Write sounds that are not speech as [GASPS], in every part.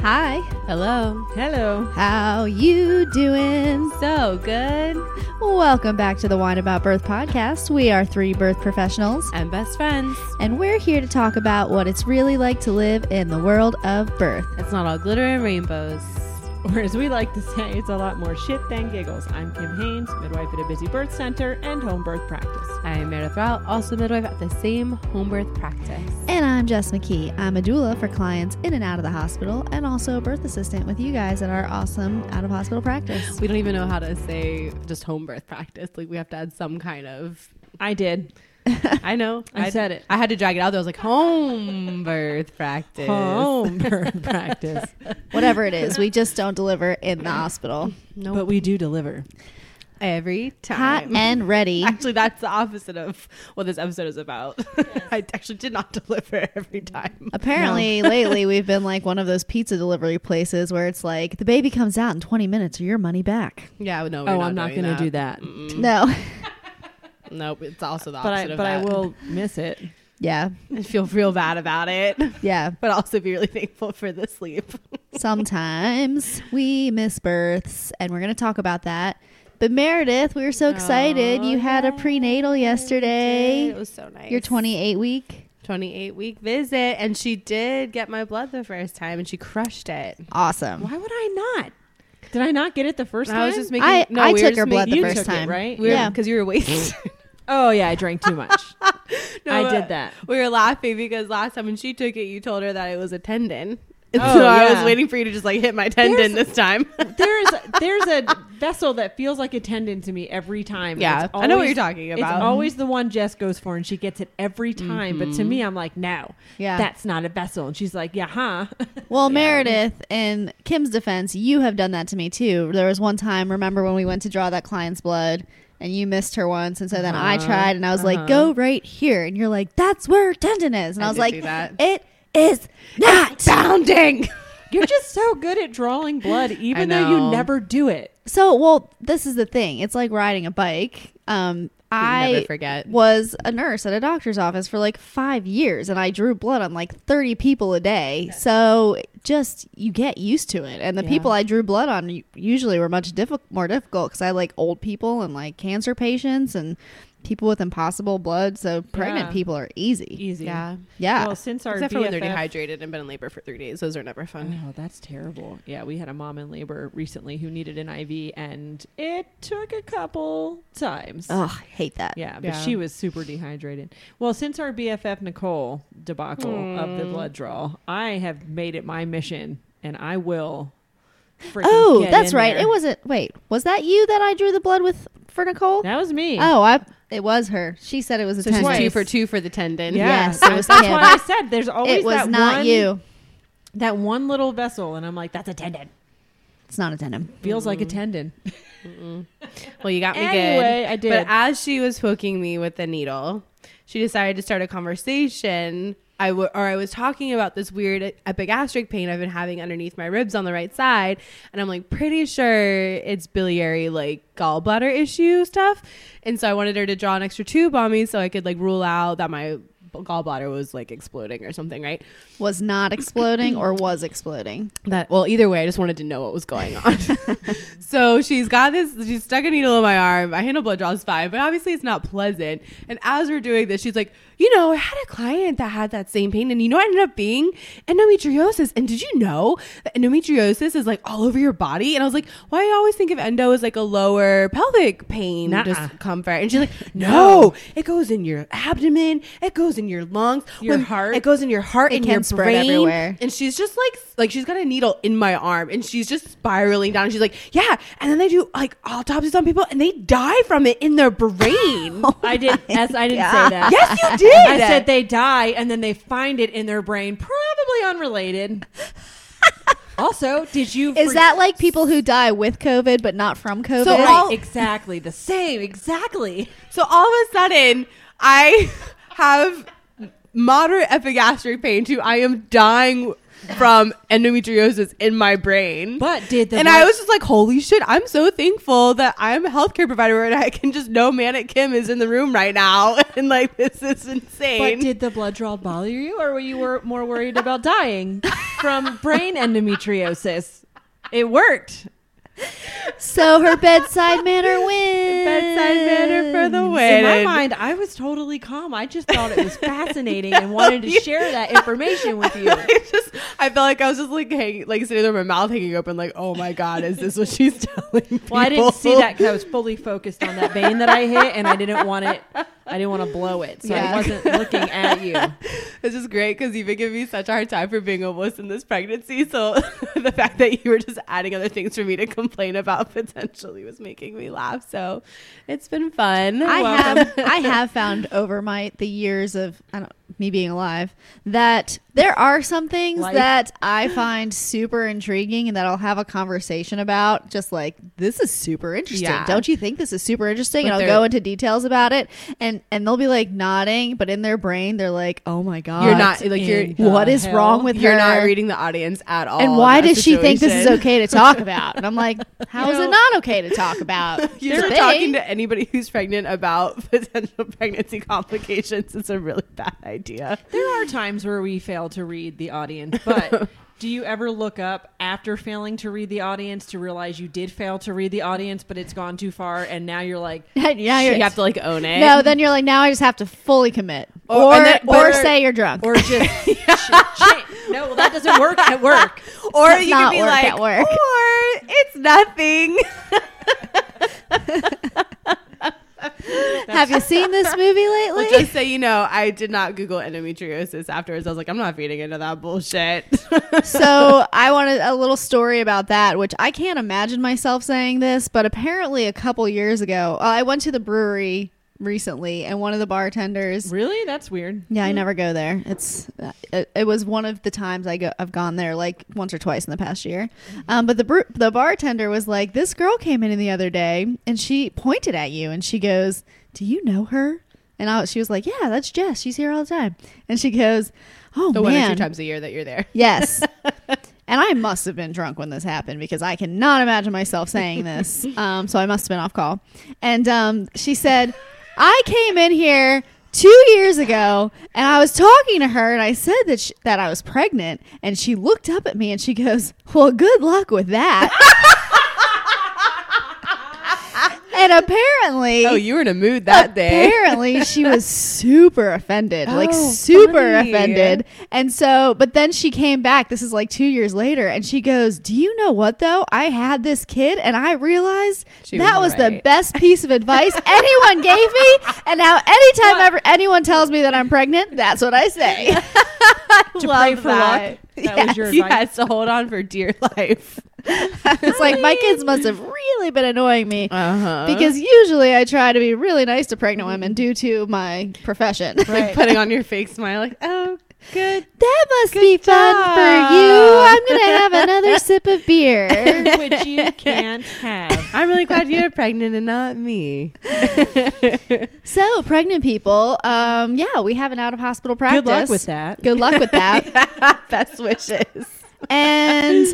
Hi. Hello. Hello. How you doing? So good. Welcome back to the Wine About Birth podcast. We are three birth professionals, And best friends. and we're here to talk about what it's really like to live in the world of birth. It's not all glitter and rainbows. Or as we like to say, it's a lot more shit than giggles. I'm Kim Haynes, midwife at a busy birth center and home birth practice. I am Meredith Rao, also midwife at the same home birth practice. And I'm Jess McKee. I'm a doula for clients in and out of the hospital, and also a birth assistant with you guys at our awesome out of hospital practice. We don't even know how to say just home birth practice. Like we have to add some kind of. I did. I know. [LAUGHS] I said it. I had to drag it out there. I was like, home birth practice. Home [LAUGHS] birth practice. Whatever it is, we just don't deliver in the hospital. No. But we do deliver. every time. Hot time. and ready. [LAUGHS] Actually, that's the opposite of what this episode is about. I actually did not deliver every time. Apparently, lately we've been like one of those pizza delivery places where it's like the baby comes out in 20 minutes or your money back. Yeah, no. we're oh, I'm not going to do that. No. Nope, it's also the But opposite I of but I will [LAUGHS] miss it. yeah. I feel real bad about it, Yeah. [LAUGHS] but also be really thankful for the sleep. [LAUGHS] Sometimes we miss births, and we're going to talk about that. But Meredith, we were so excited. Oh, you had a prenatal yesterday. It was so nice. Your 28 week. 28 week visit, and she did get my blood the first time, and she crushed it. Awesome. Why would I not? Did I not get it the first time? I was just making. I, no, I we took were her just blood the making- you first took it, time. right? We were, Yeah. because you were wasted. Oh yeah, I drank too much. [LAUGHS] No, I did that. We were laughing because last time when she took it, you told her that it was a tendon. [LAUGHS] And Oh, so I was waiting for you to just like hit my tendon There's- this time. [LAUGHS] There's there's a vessel that feels like a tendon to me every time. Yeah, It's I know what you're talking about. It's always the one Jess goes for, and she gets it every time. But to mm-hmm. me, I'm like, no, Yeah. that's not a vessel. And she's like, yeah, huh? Well, Meredith, in Kim's defense, you have done that to me too. There was one time, remember when we went to draw that client's blood and you missed her once. And so then I Uh-huh. tried and I was like, Uh-huh. go right here. And you're like, that's where tendon is. And I, I was like, do that. it is not. Bounding. [LAUGHS] You're just so good at drawing blood, even though you never do it. So, well, this is the thing. It's like riding a bike. Um, I never forget. was a nurse at a doctor's office for like five years, and I drew blood on like thirty people a day. So just you get used to it. And the Yeah. people I drew blood on usually were much more difficult because I had like old people and like cancer patients and people with impossible blood. So pregnant Yeah. people are easy. Easy. Yeah. Yeah. Well, since our Except for when they're BFF dehydrated and been in labor for three days. Those are never fun. Oh, that's terrible. Yeah, we had a mom in labor recently who needed an IV, and it took a couple times. Ugh, I hate that. Yeah, but Yeah. she was super dehydrated. Well, since our BFF Nicole debacle of the mm. blood draw, I have made it my mission, and I will. freaking Oh, get that's in right. there. It wasn't. Wait, was that you that I drew the blood with for Nicole? That was me. Oh, I. It was her. She said it was a So tendon. two for two for the tendon. yeah. Yes, it was that's Kim. why I said there's always It was that not one, you. That one little vessel, and I'm like, that's a tendon. It's not a tendon. Feels like a tendon. Well, you got me Anyway, good. I did. But as she was poking me with the needle, she decided to start a conversation. I w- or I was talking about this weird epigastric pain I've been having underneath my ribs on the right side, and I'm like pretty sure it's biliary like gallbladder issue stuff. And so I wanted her to draw an extra tube on me so I could like rule out that my gallbladder was like exploding or something, right? Was not exploding or was exploding. that well either way i just wanted to know what was going on [LAUGHS] so she's got this she's stuck a needle in my arm i handle blood draws fine but obviously it's not pleasant and as we're doing this she's like you know i had a client that had that same pain and you know what ended up being endometriosis and did you know that endometriosis is like all over your body and i was like why well, i always think of endo as like a lower pelvic pain Nuh-uh. discomfort and she's like no it goes in your abdomen it goes in your lungs Your when- heart. it goes in your heart and can your spread brain everywhere. and she's just like like she's got a needle in my arm and she's just spiraling down and she's like yeah and then they do like autopsies on people and they die from it in their brain [LAUGHS] I did. As I didn't God. say [LAUGHS] that. yes you did I said they die and then they find it in their brain, probably unrelated. [LAUGHS] also, did you? Is for- that like people who die with COVID but not from COVID? So right? all- exactly the same? Exactly. so all of a sudden i [LAUGHS] have moderate epigastric pain too i am dying from endometriosis in my brain. But did the and I was just like, holy shit, I'm so thankful that I'm a healthcare provider and I can just know Manic Kim is in the room right now. [LAUGHS] And like, this is insane. But did the blood draw bother you, or were you wor- more worried about dying from brain endometriosis? It worked. So her bedside manner wins. Bedside manner for the win. In my mind, I was totally calm. I just thought it was fascinating and wanted to [LAUGHS] share that information with you. [LAUGHS] I just, I felt like I was just like hanging, like sitting there, with my mouth hanging open, like, oh my god, is this what she's [LAUGHS] telling people? Well, I didn't see that because I was fully focused on that vein that I hit, and I didn't want it. I didn't want to blow it, so Yeah. I wasn't looking at you. [LAUGHS] It's just great because you've been giving me such a hard time for being almost in this pregnancy. So [LAUGHS] the fact that you were just adding other things for me to complain about [LAUGHS] potentially was making me laugh. So it's been fun. I Welcome. have I have found over my the years of I don't me being alive that there are some things Life. that I find super intriguing and that I'll have a conversation about. Just like this is super interesting, Yeah. don't you think this is super interesting? But and I'll go into details about it, and and they'll be like nodding, but in their brain they're like, oh my god, You're not like you're. What is hell? wong with You're her? not reading the audience at all. and why does she think this is okay to [LAUGHS] talk about? And I'm like, how is know- it not okay to talk about? [LAUGHS] You're talking to anybody who's pregnant about [LAUGHS] potential pregnancy complications. It's a really bad idea. There are times where we fail to read the audience, but [LAUGHS] do you ever look up after failing to read the audience to realize you did fail to read the audience, but it's gone too far, and now you're like, [LAUGHS] yeah, you're, have to like own it. No, then you're like, now I just have to fully commit, Or- or then- or, or- say you're drunk, or just [LAUGHS] sh- sh- no, well, that doesn't work at work. or Does you can be work like, at work. or it's nothing. Have you seen this movie [LAUGHS] lately? Well, just so you know, I did not Google endometriosis afterwards. I was like, I'm not feeding into that bullshit. [LAUGHS] so I wanted a little story about that, which I can't imagine myself saying this, but apparently a couple years ago, uh, I went to the brewery recently, and one of the bartenders. Really, that's weird. Yeah, I never go there. It's uh, it, it was one of the times I go I've gone there like once or twice in the past year. Um, but the the bartender was like, "This girl came in the other day and she pointed at you and she goes, "Do you know her?" And I, she was like, "Yeah, that's Jess. She's here all the time." And she goes, "Oh the one or two times a year that you're there. Yes. [LAUGHS] and I must have been drunk when this happened because I cannot imagine myself saying this. [LAUGHS] Um, so I must have been off call. And um, she said, I came in here two years ago and I was talking to her and I said that, sh- that I was pregnant. And she looked up at me and she goes, Well, good luck with that. [LAUGHS] and apparently. Oh, you were in a mood that day. Apparently, she was [LAUGHS] super offended, like Oh, super funny. offended. And so, but then she came back. This is like two years later, and she goes, "Do you know what though? I had this kid, and I realized She that was was the best piece of advice [LAUGHS] anyone gave me. And now, anytime ever anyone tells me that I'm pregnant, that's what I say. [LAUGHS] To Love pray for that. luck. That was your advice. Yes, to hold on for dear life. It's like my kids must have really been annoying me. Uh-huh. Because usually I try to be really nice to pregnant women due to my profession. like [LAUGHS] putting on your fake smile, like, oh, good. That must Good be fun for you. I'm going to have another [LAUGHS] sip of beer. [LAUGHS] which you can't have. I'm really glad you're pregnant and not me. so, pregnant people, um, yeah, we have an out of hospital practice. Good luck with that. Good luck with that. Best wishes. and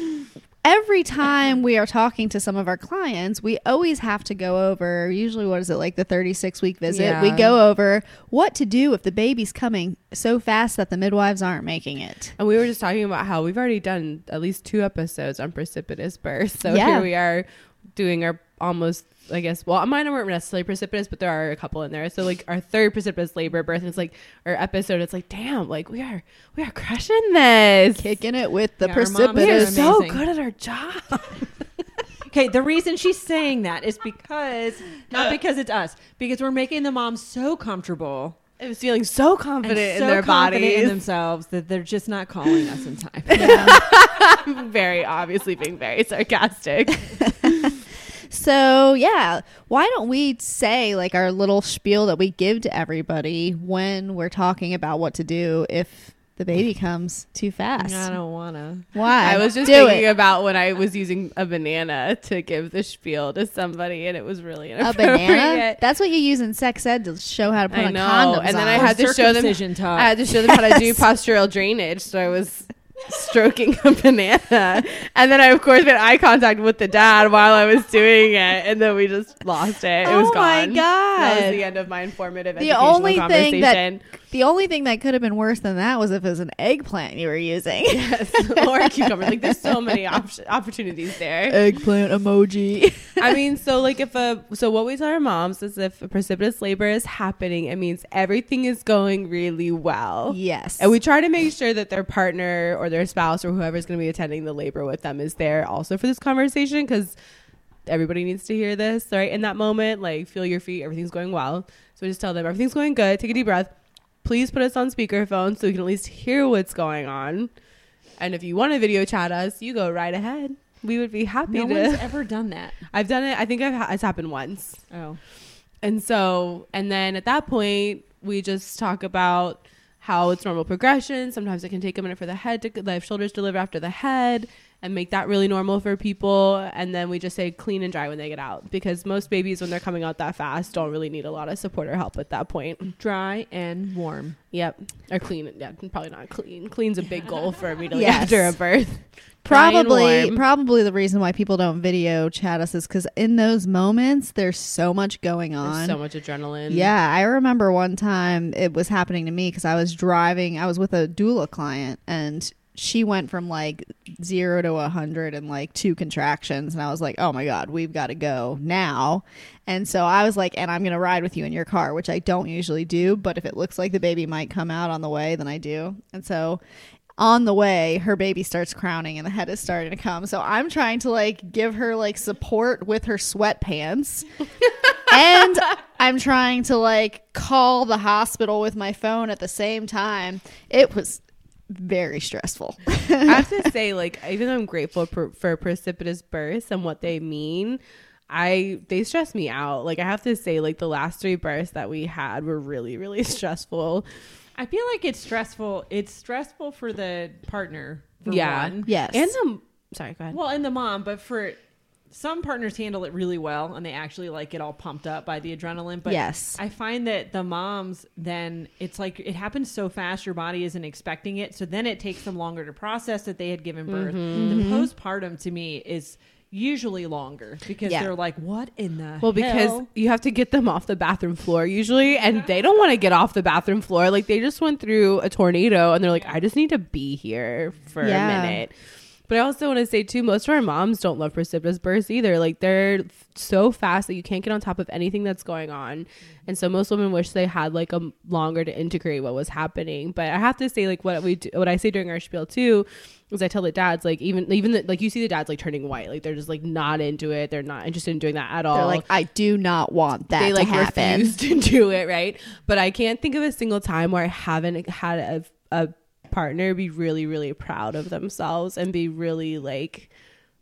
every time we are talking to some of our clients, we always have to go over, usually, what is it, like the 36 week visit? Yeah. We go over what to do if the baby's coming so fast that the midwives aren't making it. And we were just talking about how we've already done at least two episodes on precipitous birth. [LAUGHS] So Yeah. here we are doing our almost, I guess, well, mine weren't necessarily precipitous, but there are a couple in there. So like our third precipitous labor birth, and it's like our episode. It's like, damn, like we are, we are crushing this. Kicking it with the Yeah, our moms We are precipitous. So good at our job. [LAUGHS] Okay, the reason she's saying that is because not because it's us, because we're making the moms so comfortable I was feeling so and confident in their confident bodies. in themselves that they're just not calling us in time. [LAUGHS] [LAUGHS] very obviously being very sarcastic. So yeah, why don't we say like our little spiel that we give to everybody when we're talking about what to do if the baby comes too fast? I don't wanna. Why? I was just do thinking it. about when I was using a banana to give the spiel to somebody, and it was really a banana. That's what you use in sex ed to show how to put I on know, condoms. and then on. I had to show them. circumcision talk. I had to show them how to do [LAUGHS] postural drainage. So I was stroking a banana. And then I, of course, made eye contact with the dad while I was doing it. And then we just lost it. It was gone. Oh my. God. That was the end of my informative The educational only thing that- conversation. The only thing that could have been worse than that was if it was an eggplant you were using. yes. [LAUGHS] or a cucumber. Like, there's so many op- opportunities there. eggplant emoji. I mean, so like if a so what we tell our moms is if a precipitous labor is happening, it means everything is going really well. yes. And we try to make sure that their partner or their spouse or whoever's going to be attending the labor with them is there also for this conversation because everybody needs to hear this, right? In that moment, like feel your feet, everything's going well. So we just tell them everything's going good. Take a deep breath. Please put us on speakerphone so we can at least hear what's going on. And if you want to video chat us, you go right ahead. We would be happy No to. one's [LAUGHS] ever done that. I've done it. I think I've ha- it's happened once. Oh. And so, and then at that point, we just talk about how it's normal progression. Sometimes it can take a minute for the head to the shoulders to deliver after the head and make that really normal for people. And then we just say clean and dry when they get out because most babies, when they're coming out that fast, don't really need a lot of support or help at that point. Dry and warm. Yep. Or clean. Yeah, probably not clean. Clean's a big [LAUGHS] goal for immediately Yes. after a [LAUGHS] birth. Probably probably the reason why people don't video chat us is because in those moments there's so much going on. There's so much adrenaline. Yeah, I remember one time it was happening to me because I was driving. I was with a doula client, and she went from like zero to a hundred in like two contractions, and I was like, "Oh my god, we've got to go now." And so I was like, "And I'm gonna ride with you in your car," which I don't usually do, but if it looks like the baby might come out on the way, then I do. And so on the way, her baby starts crowning and the head is starting to come. So I'm trying to like give her like support with her sweatpants. [LAUGHS] and I'm trying to like call the hospital with my phone at the same time. It was very stressful. I have to [LAUGHS] say, like, even though I'm grateful for, for precipitous births and what they mean, I they stress me out. Like, I have to say, like, the last three births that we had were really, really [LAUGHS] stressful. I feel like it's stressful. It's stressful for the partner. For yeah, one. yes. and the sorry, go ahead. Well, and the mom, but for some partners handle it really well and they actually like get all pumped up by the adrenaline. But Yes. I find that the moms then it's like it happens so fast your body isn't expecting it. So then it takes them longer to process that they had given birth. Mm-hmm. The postpartum to me is usually longer because Yeah. they're like, What in the Well, because hell? you have to get them off the bathroom floor usually, and they don't want to get off the bathroom floor. Like they just went through a tornado, and they're like, "I just need to be here for Yeah. a minute." But I also want to say too, most of our moms don't love precipitous births either. Like they're f- so fast that you can't get on top of anything that's going on, and so most women wish they had like a longer to integrate what was happening. But I have to say, like what we do, what I say during our spiel too, is I tell the dads like even even the, like you see the dads like turning white, like they're just like not into it. They're not interested in doing that at all They're like, I do not want that they like happen. refuse [LAUGHS] to do it right but i can't think of a single time where i haven't had a, a partner be really really proud of themselves and be really like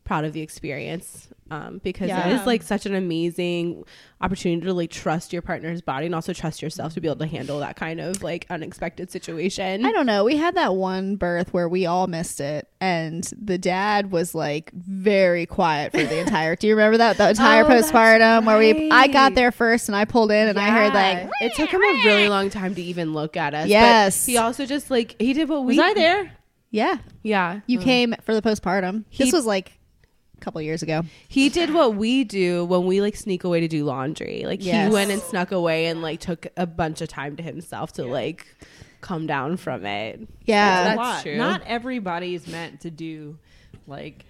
proud of the experience um, because it Yeah. is like such an amazing opportunity to like trust your partner's body and also trust yourself to be able to handle that kind of like unexpected situation I don't know. We had that one birth where we all missed it, and the dad was like very quiet for the entire. do you remember that the entire [LAUGHS] Oh, that's postpartum where we? I got there first, and I pulled in, and I heard like, it took him a really long time to even look at us but Yes. he also just like he did what we Was I there? yeah, yeah you came for the postpartum. He- this was like a couple years ago. He did what we do when we like sneak away to do laundry. Like Yes. he went and snuck away and like took a bunch of time to himself to like come down from it. Yeah, That's a lot. true. Not everybody's meant to do like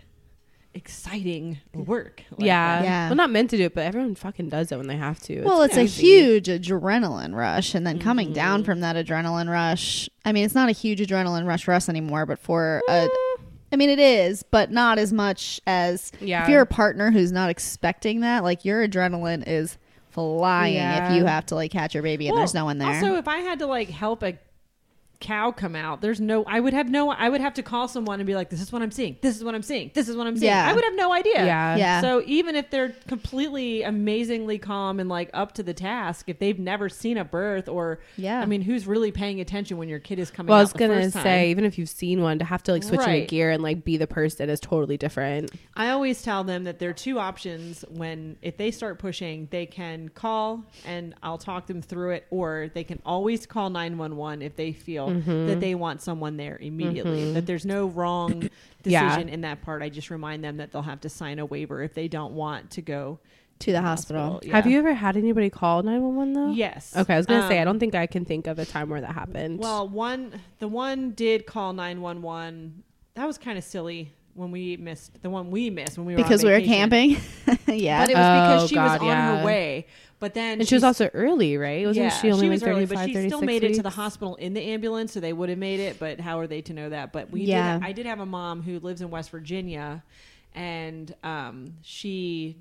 exciting work. like yeah. that. Yeah. Well, not meant to do it, but everyone fucking does it when they have to. well, it's crazy. a huge adrenaline rush, and then coming Mm-hmm. down from that adrenaline rush. I mean, it's not a huge adrenaline rush for us anymore, but for a. I mean, it is, but not as much as Yeah. if you're a partner who's not expecting that. Like your adrenaline is flying Yeah. if you have to like catch your baby and Well, there's no one there. Also, if I had to like help a cow come out, there's no. I would have no. I would have to call someone and be like, "This is what I'm seeing. This is what I'm seeing. This is what I'm seeing." Yeah. I would have no idea. Yeah. Yeah. So even if they're completely amazingly calm and like up to the task, if they've never seen a birth or Yeah. I mean, who's really paying attention when your kid is coming? Out? Well, I out was gonna first say, time? even if you've seen one, to have to like switch into Right. gear and like be the person is totally different. I always tell them that there are two options when if they start pushing, they can call and I'll talk them through it or they can always call 911 if they feel that they want someone there immediately. That there's no wrong [COUGHS] Yeah. decision in that part. I just remind them that they'll have to sign a waiver if they don't want to go to the hospital. Yeah. Have you ever had anybody call 911 though? Yes. Okay, I was gonna say I Um, don't think I can think of a time where that happened. Well, one the one did call nine one one. That was kind of silly when we missed the one we missed when we were on because we were camping. [LAUGHS] yeah. But it was because Oh, she God, was on yeah. her way. But then and she was also early, right? Wasn't yeah, she only was like early, but she still 36 made it to the hospital in the ambulance, so they would have made it. But how are they to know that? But we Yeah. did. I did have a mom who lives in West Virginia, and um, she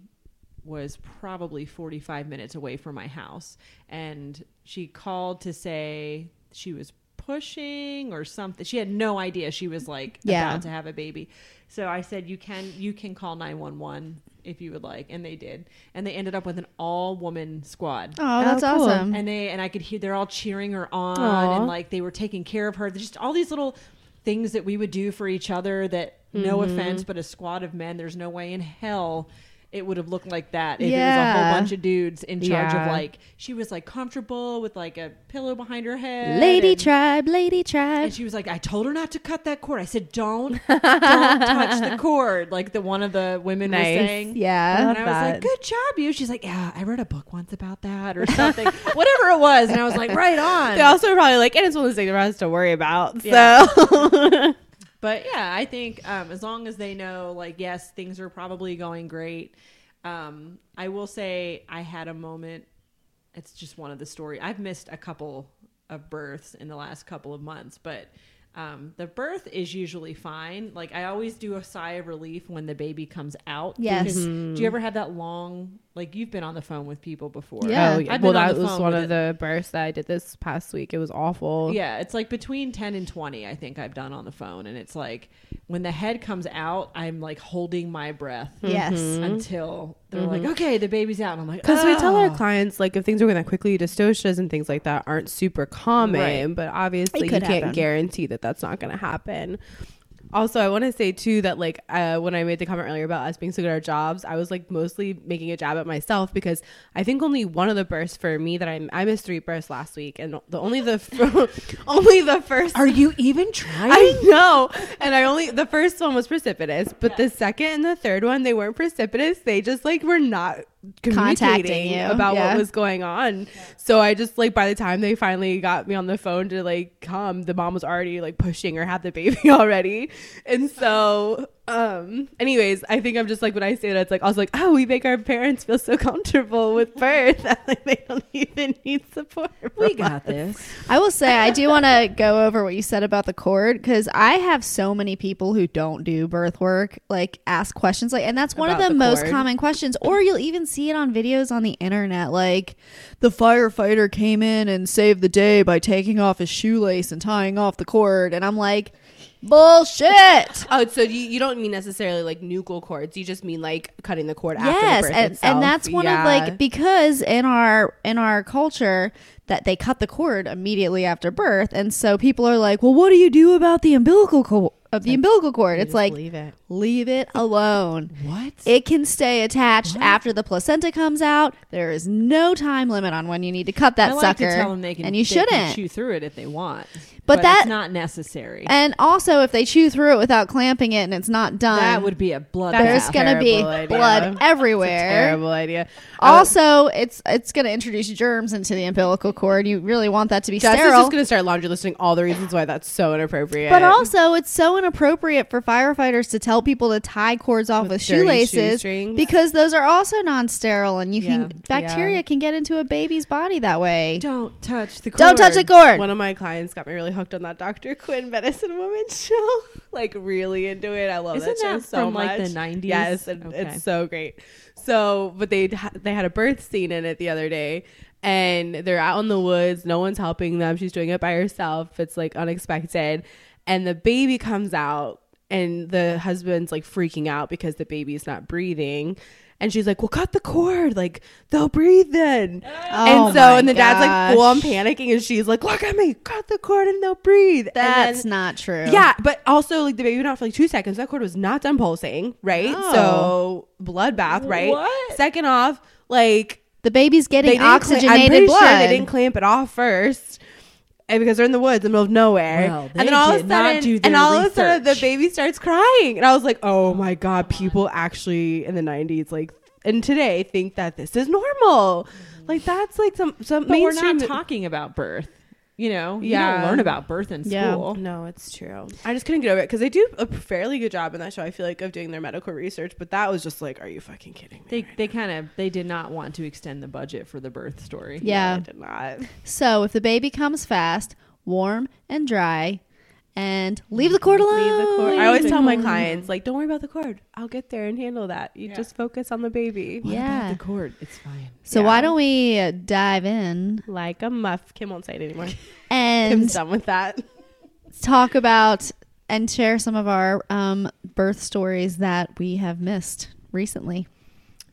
was probably 45 minutes away from my house and she called to say she was pushing or something she had no idea she was like Yeah. about to have a baby so i said you can you can call 911 if you would like and they did and they ended up with an all woman squad oh, that's Oh, cool. awesome. and they and I could hear they're all cheering her on Aw. and like they were taking care of her. Just all these little things that we would do for each other that no Mm-hmm. offense, but a squad of men, there's no way in hell it would have looked like that if it was a whole bunch of dudes in charge Yeah. of like she was like comfortable with like a pillow behind her head. lady and, tribe, lady tribe. and she was like, I told her not to cut that cord. I said, Don't don't [LAUGHS] touch the cord, like the one of the women was saying. yeah. And I was that. like, "Good job, you." She's like, "Yeah, I read a book once about that or something, [LAUGHS] whatever it was." And I was like, "Right [LAUGHS] on." They also were probably like, and it's one of those things for us to worry about. Yeah. So but yeah, I think um, as long as they know, like, yes, things are probably going great. Um, I will say I had a moment. It's just one of the story. I've missed a couple of births in the last couple of months, but um, the birth is usually fine. Like I always do a sigh of relief when the baby comes out. Yes. because- Do you ever have that long? Like you've been on the phone with people before. Yeah. Oh, yeah. Well, that was one of it. the births that I did this past week. It was awful. Yeah, it's like between 10 and 20, I think I've done on the phone. And it's like when the head comes out, I'm like holding my breath yes. until they're like, mm-hmm. okay, the baby's out. And I'm like, Because we tell our "Oh." clients, like, if things are going that quickly, dystocias and things like that aren't super common, Right. but obviously you can't happen. guarantee that that's not going to happen. Also, I want to say too that like uh, when I made the comment earlier about us being so good at our jobs, I was like mostly making a jab at myself because I think only one of the bursts for me that I I missed three bursts last week, and the only the [LAUGHS] only the first Are you even trying? [LAUGHS] I know. And I only the first one was precipitous, but the second and the third one they weren't precipitous. They just like were not Contacting communicating you, about yeah. what was going on. So I just like by the time they finally got me on the phone to like come, the mom was already like pushing or had the baby [LAUGHS] already. And so um anyways, I think I'm just like when I say that it's like I was like, oh, we make our parents feel so comfortable with birth [LAUGHS] that like they don't even need support. we got us. this. I will say I do want to go over what you said about the cord because I have so many people who don't do birth work like ask questions like, and that's one About of the, the most common questions. Or you'll even see it on videos on the internet, like the firefighter came in and saved the day by taking off his shoelace and tying off the cord, and I'm like, bullshit. Oh, so you, you don't mean necessarily like nuchal cords. You just mean like cutting the cord after yes the birth and, and that's one of like because in our in our culture that they cut the cord immediately after birth and so people are like well what do you do about the umbilical cord of uh, the umbilical cord it's like leave it. leave it alone What? it can stay attached after the placenta comes out there is no time limit on when you need to cut that I sucker to tell them they can, and you shouldn't chew through it if they want. But But, that- not necessary. and also if they chew through it without clamping it and it's not done that would be a blood. there's gonna be idea. blood It's a everywhere terrible idea. Uh, Also, it's it's going to introduce germs into the umbilical cord. You really want that to be Jess is sterile. just going to start laundry listing all the reasons why that's so inappropriate. but also, it's so inappropriate for firefighters to tell people to tie cords off with, With shoelaces shoestrings. because those are also non-sterile, and you Yeah, can bacteria yeah. can get into a baby's body that way. Don't touch the cord. Don't touch the cord. one of my clients got me really hooked on that Dr. Quinn Medicine Woman [LAUGHS] show. like really into it. I love Isn't that show that so from, much. like, the 90s? Yes, and Okay. it's so great. So, but they they had a birth scene in it the other day, and they're out in the woods. No one's helping them. She's doing it by herself. It's like unexpected, and the baby comes out, and the husband's like freaking out because the baby's not breathing. And she's like, "Well, cut the cord. Like they'll breathe then." Oh and so, and the dad's like full on gosh. panicking, and she's like, "Look at me, cut the cord, and they'll breathe." That's then- not true. yeah, but also like the baby went out for like two seconds. That cord was not done pulsing, right? No. So bloodbath, right? What? Second off, like the baby's getting I'm oxygenated pretty blood. Sure they didn't clamp it off first. And because they're in the woods in the middle of nowhere. Well, and then all of a sudden, and all of a sudden, the baby starts crying, and I was like, "Oh my god!" People actually in the '90s, like, and today, think that this is normal. Like that's like some some But we're not talking about birth. You know, you Yeah. don't learn about birth in school Yeah. school. no, it's true. I just couldn't get over it because they do a fairly good job in that show. I feel like of doing their medical research, but that was just like, "Are you fucking kidding me?" They right they kind of they did not want to extend the budget for the birth story. Yeah. I did not. So if the baby comes fast, warm and dry, and leave the cord alone. Leave the cord. I always tell my clients, like, don't worry about the cord. I'll get there and handle that. You Yeah. just focus on the baby. What Yeah. about the cord? It's fine. So Yeah. why don't we uh, dive in Like a muff. Kim won't say it anymore. [LAUGHS] and Kim's done with that. talk about and share some of our um, birth stories that we have missed recently.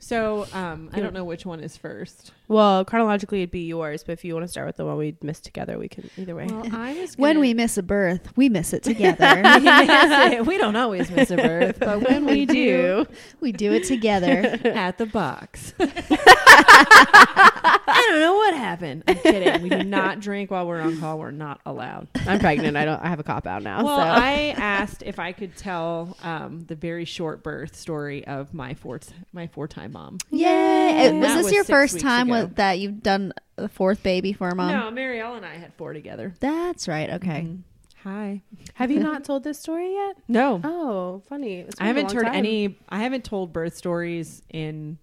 So um, I don't know which one is first. Well, chronologically, it'd be yours, but if you want to start with the one we missed together, we can either way. Well, I was [LAUGHS] When gonna- we miss a birth, we miss it together. [LAUGHS] [LAUGHS] we don't always miss a birth, but when we do, we do it together. at the box. I don't know what happened. I'm kidding. We do not drink while we're on call. We're not allowed. I'm pregnant. I don't. I have a cop out now. Well, so I asked if I could tell um, the very short birth story of my four my four time mom. Yay! Was this was your first time ago. With, that you've done the fourth baby for a mom? No, Mary Marielle and I had four together. That's right. Okay. Mhm. Hi. have you [LAUGHS] not told this story yet? No, Oh, funny. I haven't long heard time. any. I haven't told birth stories in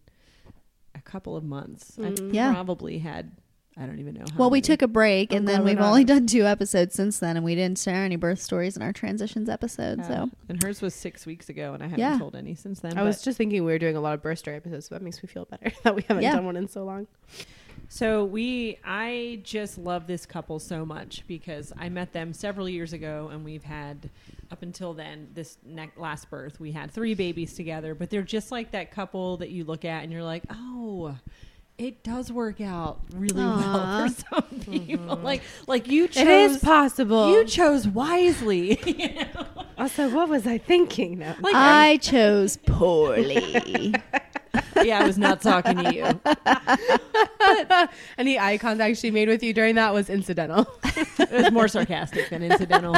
a couple of months. Mm. I've Yeah. probably had. I don't even know. How Well, we many. took a break, I'm and then we're we've only done two episodes since then, and we didn't share any birth stories in our transitions episode. Yeah. So and hers was six weeks ago, and I haven't Yeah. told any since then. I was just thinking we were doing a lot of birth story episodes, so that makes me feel better [LAUGHS] that we haven't Yeah. done one in so long. So we, I just love this couple so much because I met them several years ago, and we've had up until then this ne- last birth we had three babies together. But they're just like that couple that you look at and you're like, oh. It does work out really Aw. well for [LAUGHS] some people. Mm-hmm. Like, like you chose. It is possible. You chose wisely. [LAUGHS] You know? also, what was I thinking? though? Like, I chose poorly. [LAUGHS] yeah, I was not talking to you. Any eye contact she made with you during that was incidental. it was more sarcastic than incidental.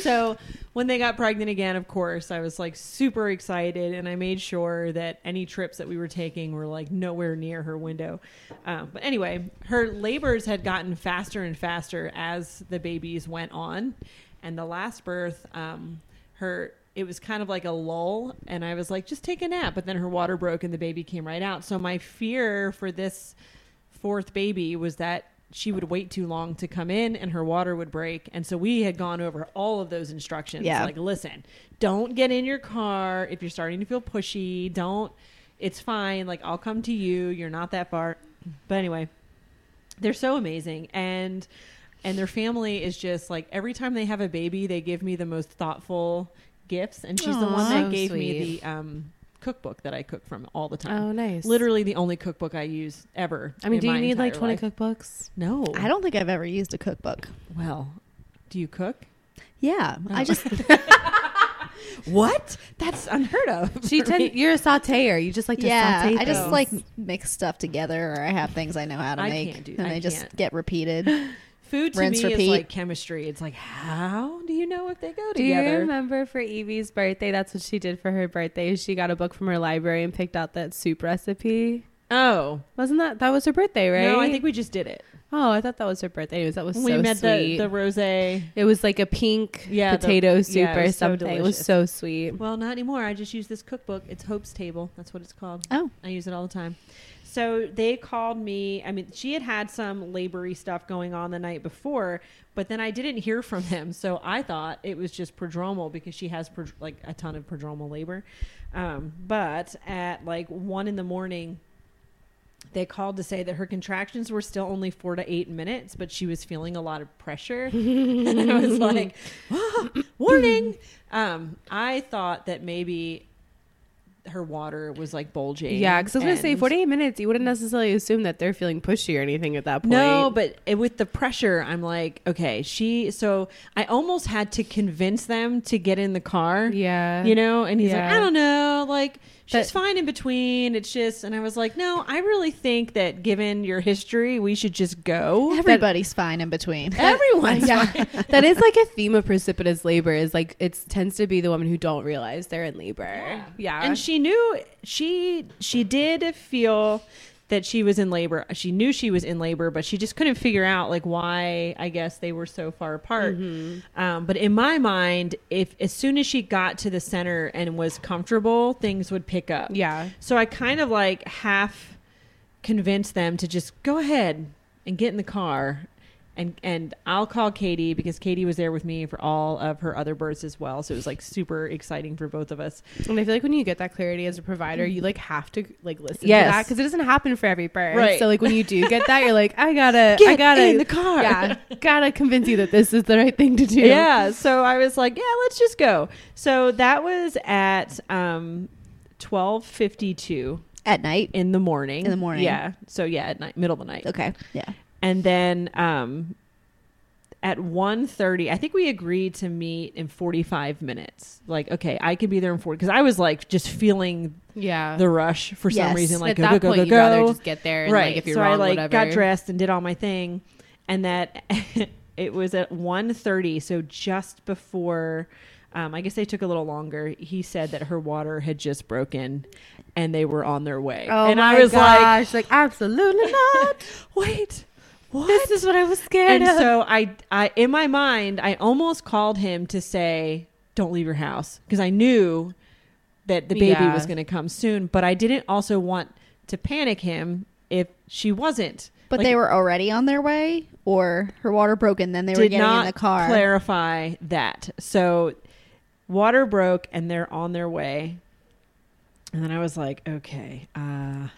so when they got pregnant again, of course, I was like super excited, and I made sure that any trips that we were taking were like nowhere near her window. Um, but anyway, her labors had gotten faster and faster as the babies went on, and the last birth, um, her it was kind of like a lull, and I was like, just take a nap. But then her water broke, and the baby came right out. So my fear for this fourth baby was that she would wait too long to come in and her water would break. And so we had gone over all of those instructions. Yeah. Like, listen, don't get in your car if you're starting to feel pushy. Don't, it's fine. Like, I'll come to you. You're not that far. But anyway, they're so amazing. And, and their family is just like every time they have a baby, they give me the most thoughtful gifts. And she's the one that So gave me the um, cookbook that I cook from all the time. Oh, nice. Literally the only cookbook I use ever. I mean, in do you need like 20 life. cookbooks? No. I don't think I've ever used a cookbook. Well, do you cook? Yeah, I Oh. just [LAUGHS] What? That's unheard of. [LAUGHS] She for tend, me. you're a sauteer. You just like to sauté. yeah, saute I just things. like mix stuff together, or I have things I know how to I make, can't do- and I they just can't. get repeated. [LAUGHS] Food to Rinse, me repeat. is like chemistry. It's like how do you know if they go together? Do you remember for Evie's birthday? That's what she did for her birthday. She got a book from her library and picked out that soup recipe. oh Wasn't that that was her birthday, right? no, I think we just did it. Oh, I thought that was her birthday. Anyways, that was we so met sweet. the the rosé. it was like a pink Yeah, the- potato soup yeah, it or was so something. it was so sweet. Well, not anymore. I just use this cookbook. It's Hope's Table. That's what it's called. Oh, I use it all the time. So they called me. I mean, she had had some labory stuff going on the night before, but then I didn't hear from them. So I thought it was just prodromal because she has pro- like a ton of prodromal labor. Um, but at like one in the morning, they called to say that her contractions were still only four to eight minutes, but she was feeling a lot of pressure. [LAUGHS] and I was like, "Ah, [GASPS] warning. Um, I thought that maybe her water was like bulging. Yeah, because I was gonna say 48 minutes. You wouldn't necessarily assume that they're feeling pushy or anything at that point. No, but it, with the pressure, I'm like, okay, she. So I almost had to convince them to get in the car. yeah, You know, and he's like, I don't know, like she's But- fine in between. It's just, and I was like, no, I really think that given your history, we should just go. Everybody's fine in between. [LAUGHS] Everyone's yeah, fine. that is like a theme of precipitous labor. Is like it tends to be the women who don't realize they're in labor. Yeah, and she knew she she did feel that she was in labor. She knew she was in labor, but she just couldn't figure out like why. I guess they were so far apart. Um, but in my mind, if as soon as she got to the center and was comfortable, things would pick up. yeah. So I kind of like half convinced them to just go ahead and get in the car. And and I'll call Katie because Katie was there with me for all of her other births as well. So it was like super exciting for both of us. And I feel like when you get that clarity as a provider, you like have to like listen Yes. to that because it doesn't happen for every birth. Right. So like when you do [LAUGHS] get that, you're like, I gotta, I gotta in the car. Yeah, gotta convince you that this is the right thing to do. Yeah. So I was like, yeah, let's just go. So that was at um twelve fifty two At night. in the morning. In the morning. Yeah. So yeah, at night, middle of the night. Okay. Yeah. And then um at 1.30 i think we agreed to meet in 45 minutes like okay i could be there in 40 because i was like just feeling yeah. the rush for some Yes. reason like At go that go go point, go you'd rather go just get there and right like if you're so wrong, i like whatever. got dressed and did all my thing and that [LAUGHS] it was at 1.30 so just before um, i guess they took a little longer he said that her water had just broken and they were on their way Oh and my i was like gosh, like absolutely not. [LAUGHS] wait what this is what I was scared and of. so I, I, in my mind, I almost called him to say, "Don't leave your house," because I knew that the baby Yeah. was going to come soon. But I didn't also want to panic him if she wasn't. But Like, they were already on their way, or her water broke and then they were did getting not in the car. clarify that. So water broke and they're on their way. And then I was like, okay, uh,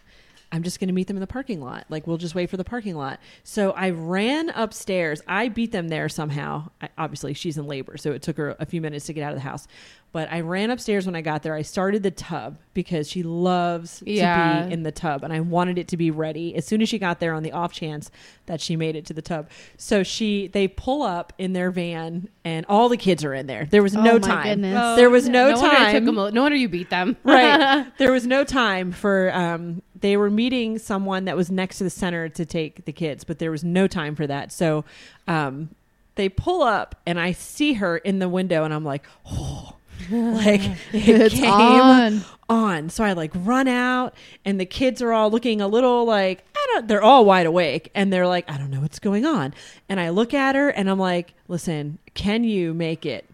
I'm just going to meet them in the parking lot. Like, we'll just wait for the parking lot. So I ran upstairs. I beat them there somehow. I, obviously, she's in labor, so it took her a few minutes to get out of the house. But I ran upstairs when I got there. I started the tub because she loves Yeah. to be in the tub, and I wanted it to be ready as soon as she got there on the off chance that she made it to the tub. So she, they pull up in their van, and all the kids are in there. There was Oh no my time. goodness. Well, there was no, wonder it time took 'em a- no wonder you beat them. right. [LAUGHS] There was no time for um they were meeting someone that was next to the center to take the kids, but there was no time for that. So um they pull up and I see her in the window and I'm like, "Oh." [LAUGHS] like [LAUGHS] it It's came on. on. So I like run out and the kids are all looking a little like I don't they're all wide awake and they're like I don't know what's going on. And I look at her and I'm like, "Listen, can you make it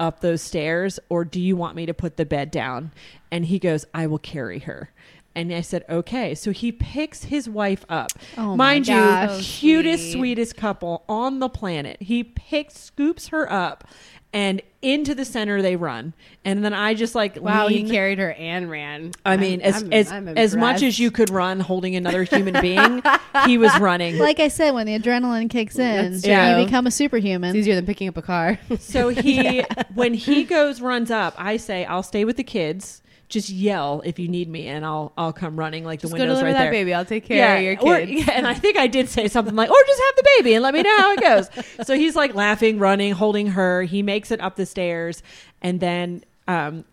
up those stairs or do you want me to put the bed down?" And he goes, "I will carry her." And I said, "Okay." So he picks his wife up. Oh Mind gosh. you, cutest, Sweet. sweetest couple on the planet. He picks, scoops her up, and into the center they run. And then I just like Wow, he lean- carried her and ran. I mean, I'm- as I'm- as I'm as much as you could run holding another human being, he was [LAUGHS] running. Like I said, when the adrenaline kicks in, That's you become a superhuman. It's superhuman. easier than picking up a car. So he, [LAUGHS] when he goes runs up, I say, "I'll stay with the kids. Just yell if you need me, and I'll I'll come running like Just the go windows deliver right that there." baby. I'll take care of your or- kids. yeah, and I [LAUGHS] think I did say something like, "Or just have the baby and let me know how it goes." [LAUGHS] so he's like laughing, running, holding her. He makes it up the stairs, and then. Um,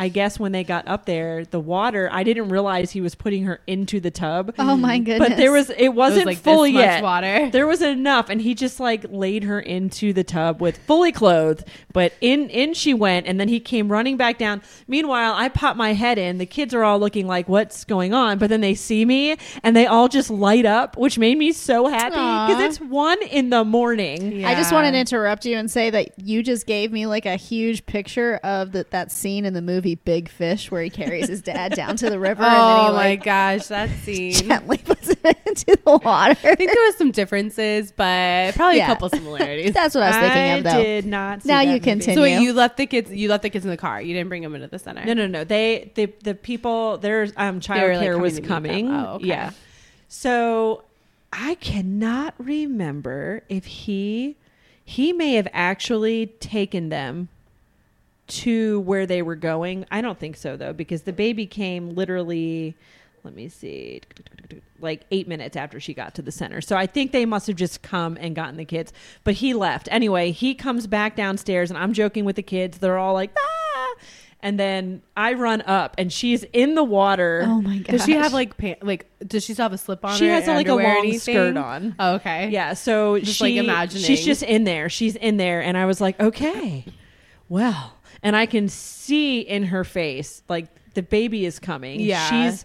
I guess when they got up there, the water, I didn't realize he was putting her into the tub. oh my goodness! But there was it wasn't like this full much yet. water. There was enough, and he just like laid her into the tub with fully clothed. But in in she went, and then he came running back down. Meanwhile, I pop my head in. The kids are all looking like, "What's going on?" But then they see me, and they all just light up, which made me so happy because it's one in the morning. I just wanted to interrupt you and say that you just gave me like a huge picture of the, that scene in the movie Big Fish where he carries his dad down to the river and then Oh he my like gosh, that [LAUGHS] scene. gently puts it [LAUGHS] into the water. I think there was some differences, but probably Yeah. a couple similarities. [LAUGHS] That's what I was thinking of though. did not. See Now that you movie. continue. so wait, you left the kids. You left the kids in the car. You didn't bring them into the center. No, no, no. They, the the people, their um, were, child like, care coming was coming. Oh, okay. Yeah. So I cannot remember if he he may have actually taken them to where they were going. I don't think so though, because the baby came literally. Let me see, like eight minutes after she got to the center. So I think they must have just come and gotten the kids. But he left anyway. He comes back downstairs, and I'm joking with the kids. They're all like, ah. And then I run up, and she's in the water. Oh my god. Does she have like pant? Like, does she still have a slip on? She has like a long skirt on. Oh, okay. Yeah, so Just, she, like, imagining. she's just in there. She's in there, and I was like, okay, well, and I can see in her face like the baby is coming. Yeah. she's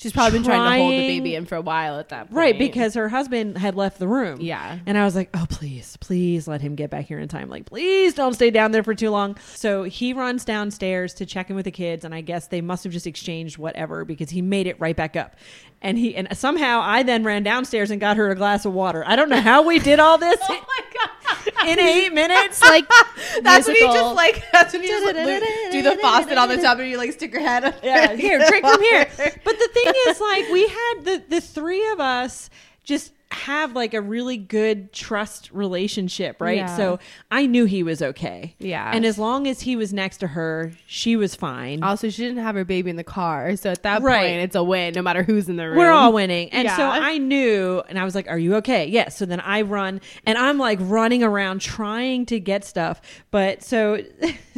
She's probably been trying to hold the baby in for a while at that point. right because her husband had left the room. Yeah. And I was like, oh, please, please let him get back here in time. Like, please don't stay down there for too long. So he runs downstairs to check in with the kids. And I guess they must have just exchanged whatever because he made it right back up. And he, and somehow I then ran downstairs and got her a glass of water. I don't know how we did all this [LAUGHS] Oh my god. in eight minutes. like [LAUGHS] That's when you just like that's when you just like, do the faucet on the top and you like stick your head up. yeah, here, drink from here. [LAUGHS] But the thing is, like, we had the the three of us just have like a really good trust relationship, right? Yeah. So I knew he was okay. Yeah. And as long as he was next to her, she was fine. Also, she didn't have her baby in the car, so at that Right. point, it's a win, no matter who's in the room. We're all winning. And so I knew, and I was like, Are you okay? Yes. So then I run, and I'm like running around trying to get stuff. But so,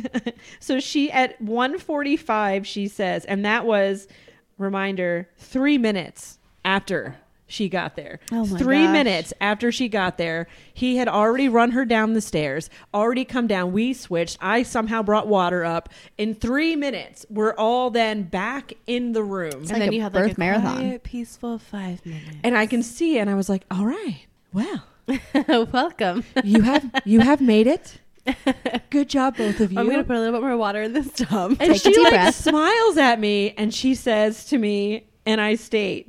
[LAUGHS] so she at 145, she says, and that was, reminder, three minutes after she got there. Oh my Three gosh. minutes after she got there, he had already run her down the stairs, already come down. We switched. I somehow brought water up. In three minutes, we're all then back in the room. and like then a you had birth like a marathon. quiet, peaceful five minutes. and I can see, and I was like, "All right, well, [LAUGHS] Welcome. you have you have made it. [LAUGHS] Good job, both of you." I'm gonna put a little bit more water in this [LAUGHS] tub. and Take she like breath. smiles at me, and she says to me, and I state,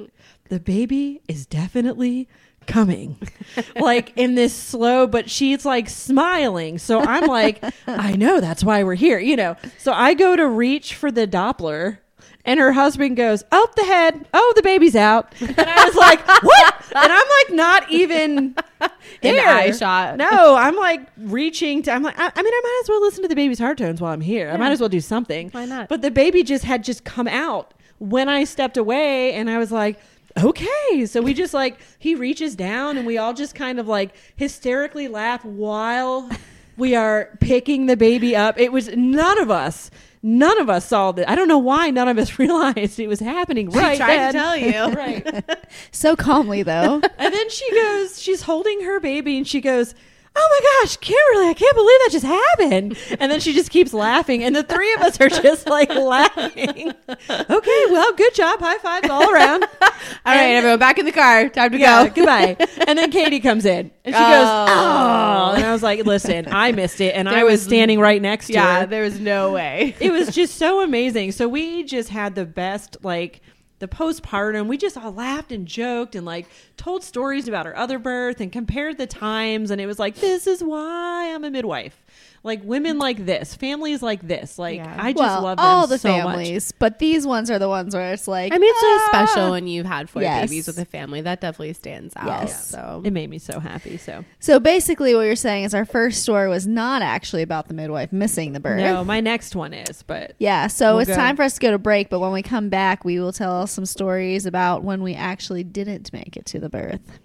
"The baby is definitely." Coming, [LAUGHS] like in this slow, but she's like smiling. So I'm like, I know that's why we're here, you know. So I go to reach for the Doppler, and her husband goes, "Oh, the head. Oh, the baby's out." And I was like, "What?" And I'm like, not even [LAUGHS] In the eye shot. No, I'm like reaching to. I'm like, I, I mean, I might as well listen to the baby's heart tones while I'm here. I might as well do something. Why not? But the baby just had just come out when I stepped away, and I was like. Okay, so we just like he reaches down and we all just kind of like hysterically laugh while we are picking the baby up. It was none of us, none of us saw that. I don't know why none of us [LAUGHS] realized it was happening right tried to tell you. [LAUGHS] right. so calmly though. And then she goes, she's holding her baby and she goes, Oh my gosh, Kimberly, I can't believe that just happened. And then she just keeps laughing. And the three of us are just like laughing. Okay, well, good job. High fives all around. [LAUGHS] All right, everyone, back in the car. Time to Yeah, go. goodbye. And then Katie comes in and she Oh. goes, Oh. And I was like, Listen, I missed it. And I was was- standing right next to Yeah, there was no way. it was just so amazing. So we just had the best like the postpartum. We just all laughed and joked and like told stories about our other birth and compared the times. And it was like, this is why I'm a midwife. Like women like this, families like this. Like Yeah. I just well, love them all the so much. families, but these ones are the ones where it's like I mean, it's really ah. special when you've had four Yes. babies with a family. That definitely stands out. Yes. So It made me so happy. So So basically, what you're saying is our first story was not actually about the midwife missing the birth. no, my next one is, but [LAUGHS] Yeah, so We'll it's go. time for us to go to break, but when we come back, we will tell some stories about when we actually didn't make it to the birth.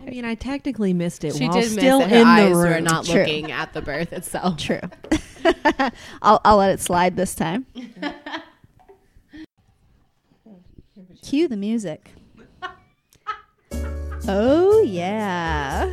I mean, I technically missed it she while did miss still it. Her in eyes the were room. not True. looking at the birth itself. True. [LAUGHS] I'll, I'll let it slide this time. [LAUGHS] Cue the music. Oh, yeah.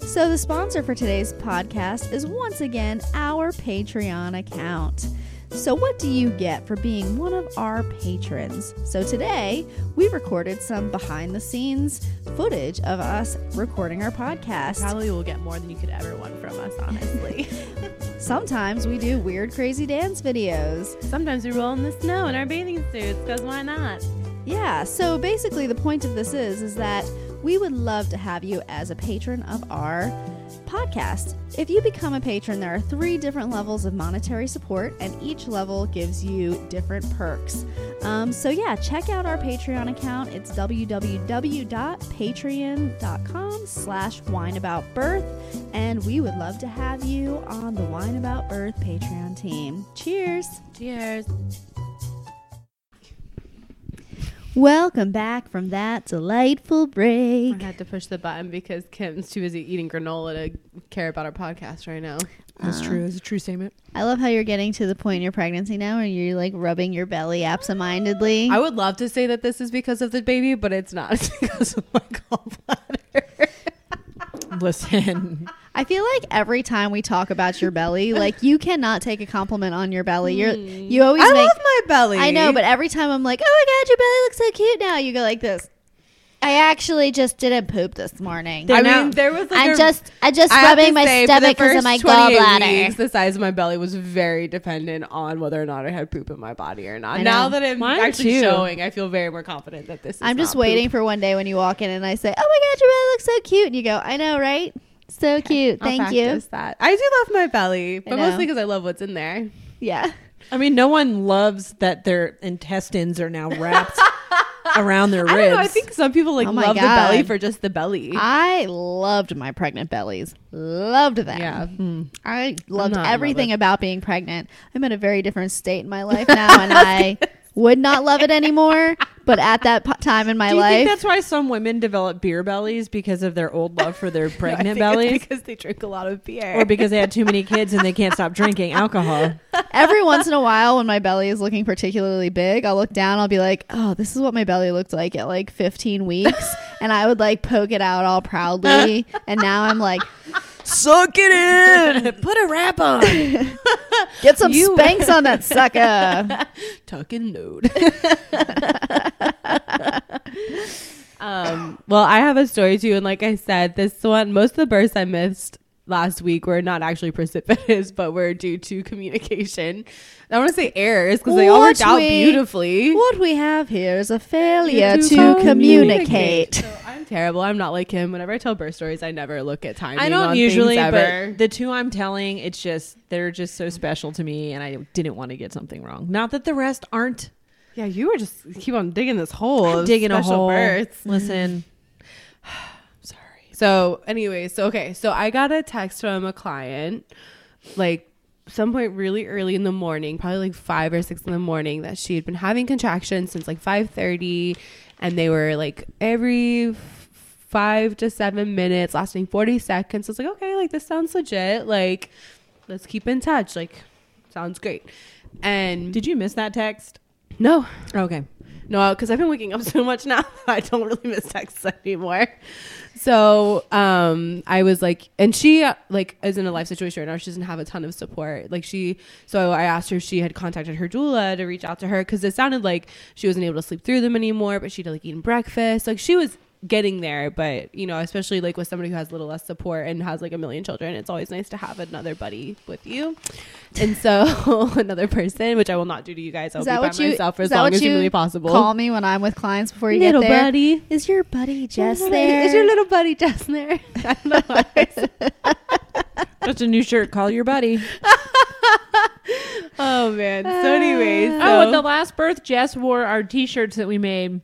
So, the sponsor for today's podcast is once again our Patreon account. So, what do you get for being one of our patrons? So, today we recorded some behind the scenes footage of us recording our podcast. Probably will get more than you could ever want from us, honestly. [LAUGHS] [LAUGHS] Sometimes we do weird, crazy dance videos. Sometimes we roll in the snow in our bathing suits, because why not? Yeah, so basically the point of this is is that we would love to have you as a patron of our podcast. If you become a patron, there are three different levels of monetary support, and each level gives you different perks. Um, so yeah, check out our Patreon account. It's www.patreon.com slash wineaboutbirth, and we would love to have you on the Wine About Birth Patreon team. Cheers! Cheers. Welcome back from that delightful break. I had to push the button because Kim's too busy eating granola to care about our podcast right now. That's Uh, true. It's a true statement. I love how you're getting to the point in your pregnancy now and you're like rubbing your belly absentmindedly. I would love to say that this is because of the baby, but it's not. It's [LAUGHS] because of my gallbladder. [LAUGHS] Listen, I feel like every time we talk about your belly, [LAUGHS] like you cannot take a compliment on your belly. You're mm. you always I make love my belly. I know, but every time I'm like, "Oh my god, your belly looks so cute now." You go like this. I actually just didn't poop this morning. They're I now- mean, there was like I'm a- just I'm just I rubbing my say, stomach because of my 28 gallbladder. weeks, the size of my belly was very dependent on whether or not I had poop in my body or not. Now that I'm Mine actually too. showing, I feel very more confident that this is I'm just not waiting poop. for one day when you walk in and I say, "Oh my god, your belly looks so cute," and you go, "I know, right? So cute. I'll Thank you." That. I do love my belly, but mostly because I love what's in there. Yeah. I mean, no one loves that their intestines are now wrapped [LAUGHS] around their ribs. I don't know. I think some people like Oh my love the belly for just the belly. I loved my pregnant bellies. Loved them. yeah. Hmm. I loved not in love everything with- about being pregnant. I'm in a very different state in my life [LAUGHS] now, and I [LAUGHS] would not love it anymore. But at that po- time in my Do you life, think that's why some women develop beer bellies because of their old love for their [LAUGHS] I pregnant think it's bellies? because they drink a lot of beer. or because they had too many kids and they can't stop drinking [LAUGHS] alcohol. every once in a while, when my belly is looking particularly big, I'll look down. I'll be like, "Oh, this is what my belly looked like at like 15 weeks," [LAUGHS] and I would like poke it out all proudly. and now I'm like, Suck it in. [LAUGHS] Put a wrap on. [LAUGHS] "Get some You- Spanx on that sucker." tuck and load. um, well, I have a story too, and like I said, this one, most of the births I missed last week were not actually precipitous, [LAUGHS] but were due to communication. I want to say errors because they all What worked out we- beautifully. What we have here is a failure To communicate. So I'm terrible. I'm not like him. Whenever I tell birth stories, I never look at timing. I don't on usually, ever. but the two I'm telling, it's just they're just so special to me, and I didn't want to get something wrong. Not that the rest aren't. yeah, you were just keep on digging this hole. Of digging a special hole. births. Listen. So, anyway, so okay, so I got a text from a client, like some point really early in the morning, probably like five or six in the morning, that she had been having contractions since like five thirty, and they were like every five to seven minutes, lasting forty seconds. So it's like okay, like this sounds legit. Like, let's keep in touch. Like, sounds great. And Did you miss that text? no, Okay. No, because I've been waking up [LAUGHS] so much now. I don't really miss texts anymore. So um, I was like, and she uh, like is in a life situation right now. She doesn't have a ton of support. Like she, so I asked her if she had contacted her doula to reach out to her because it sounded like she wasn't able to sleep through them anymore. But she'd like eaten breakfast. Like she was getting there. But you know, especially like with somebody who has a little less support and has like a million children, it's always nice to have another buddy with you. And so [LAUGHS] another person, which I will not do to you guys. I'll Is be that by what you? myself for as long as you humanly possible. Call me when I'm with clients before you little get there. buddy. Is your buddy Jess there? Is your little buddy Jess there? [LAUGHS] I don't know. why I said- That's a new shirt. Call your buddy. [LAUGHS] oh man. So anyways, ah. oh, so, Oh, at the last birth, Jess wore our T-shirts that we made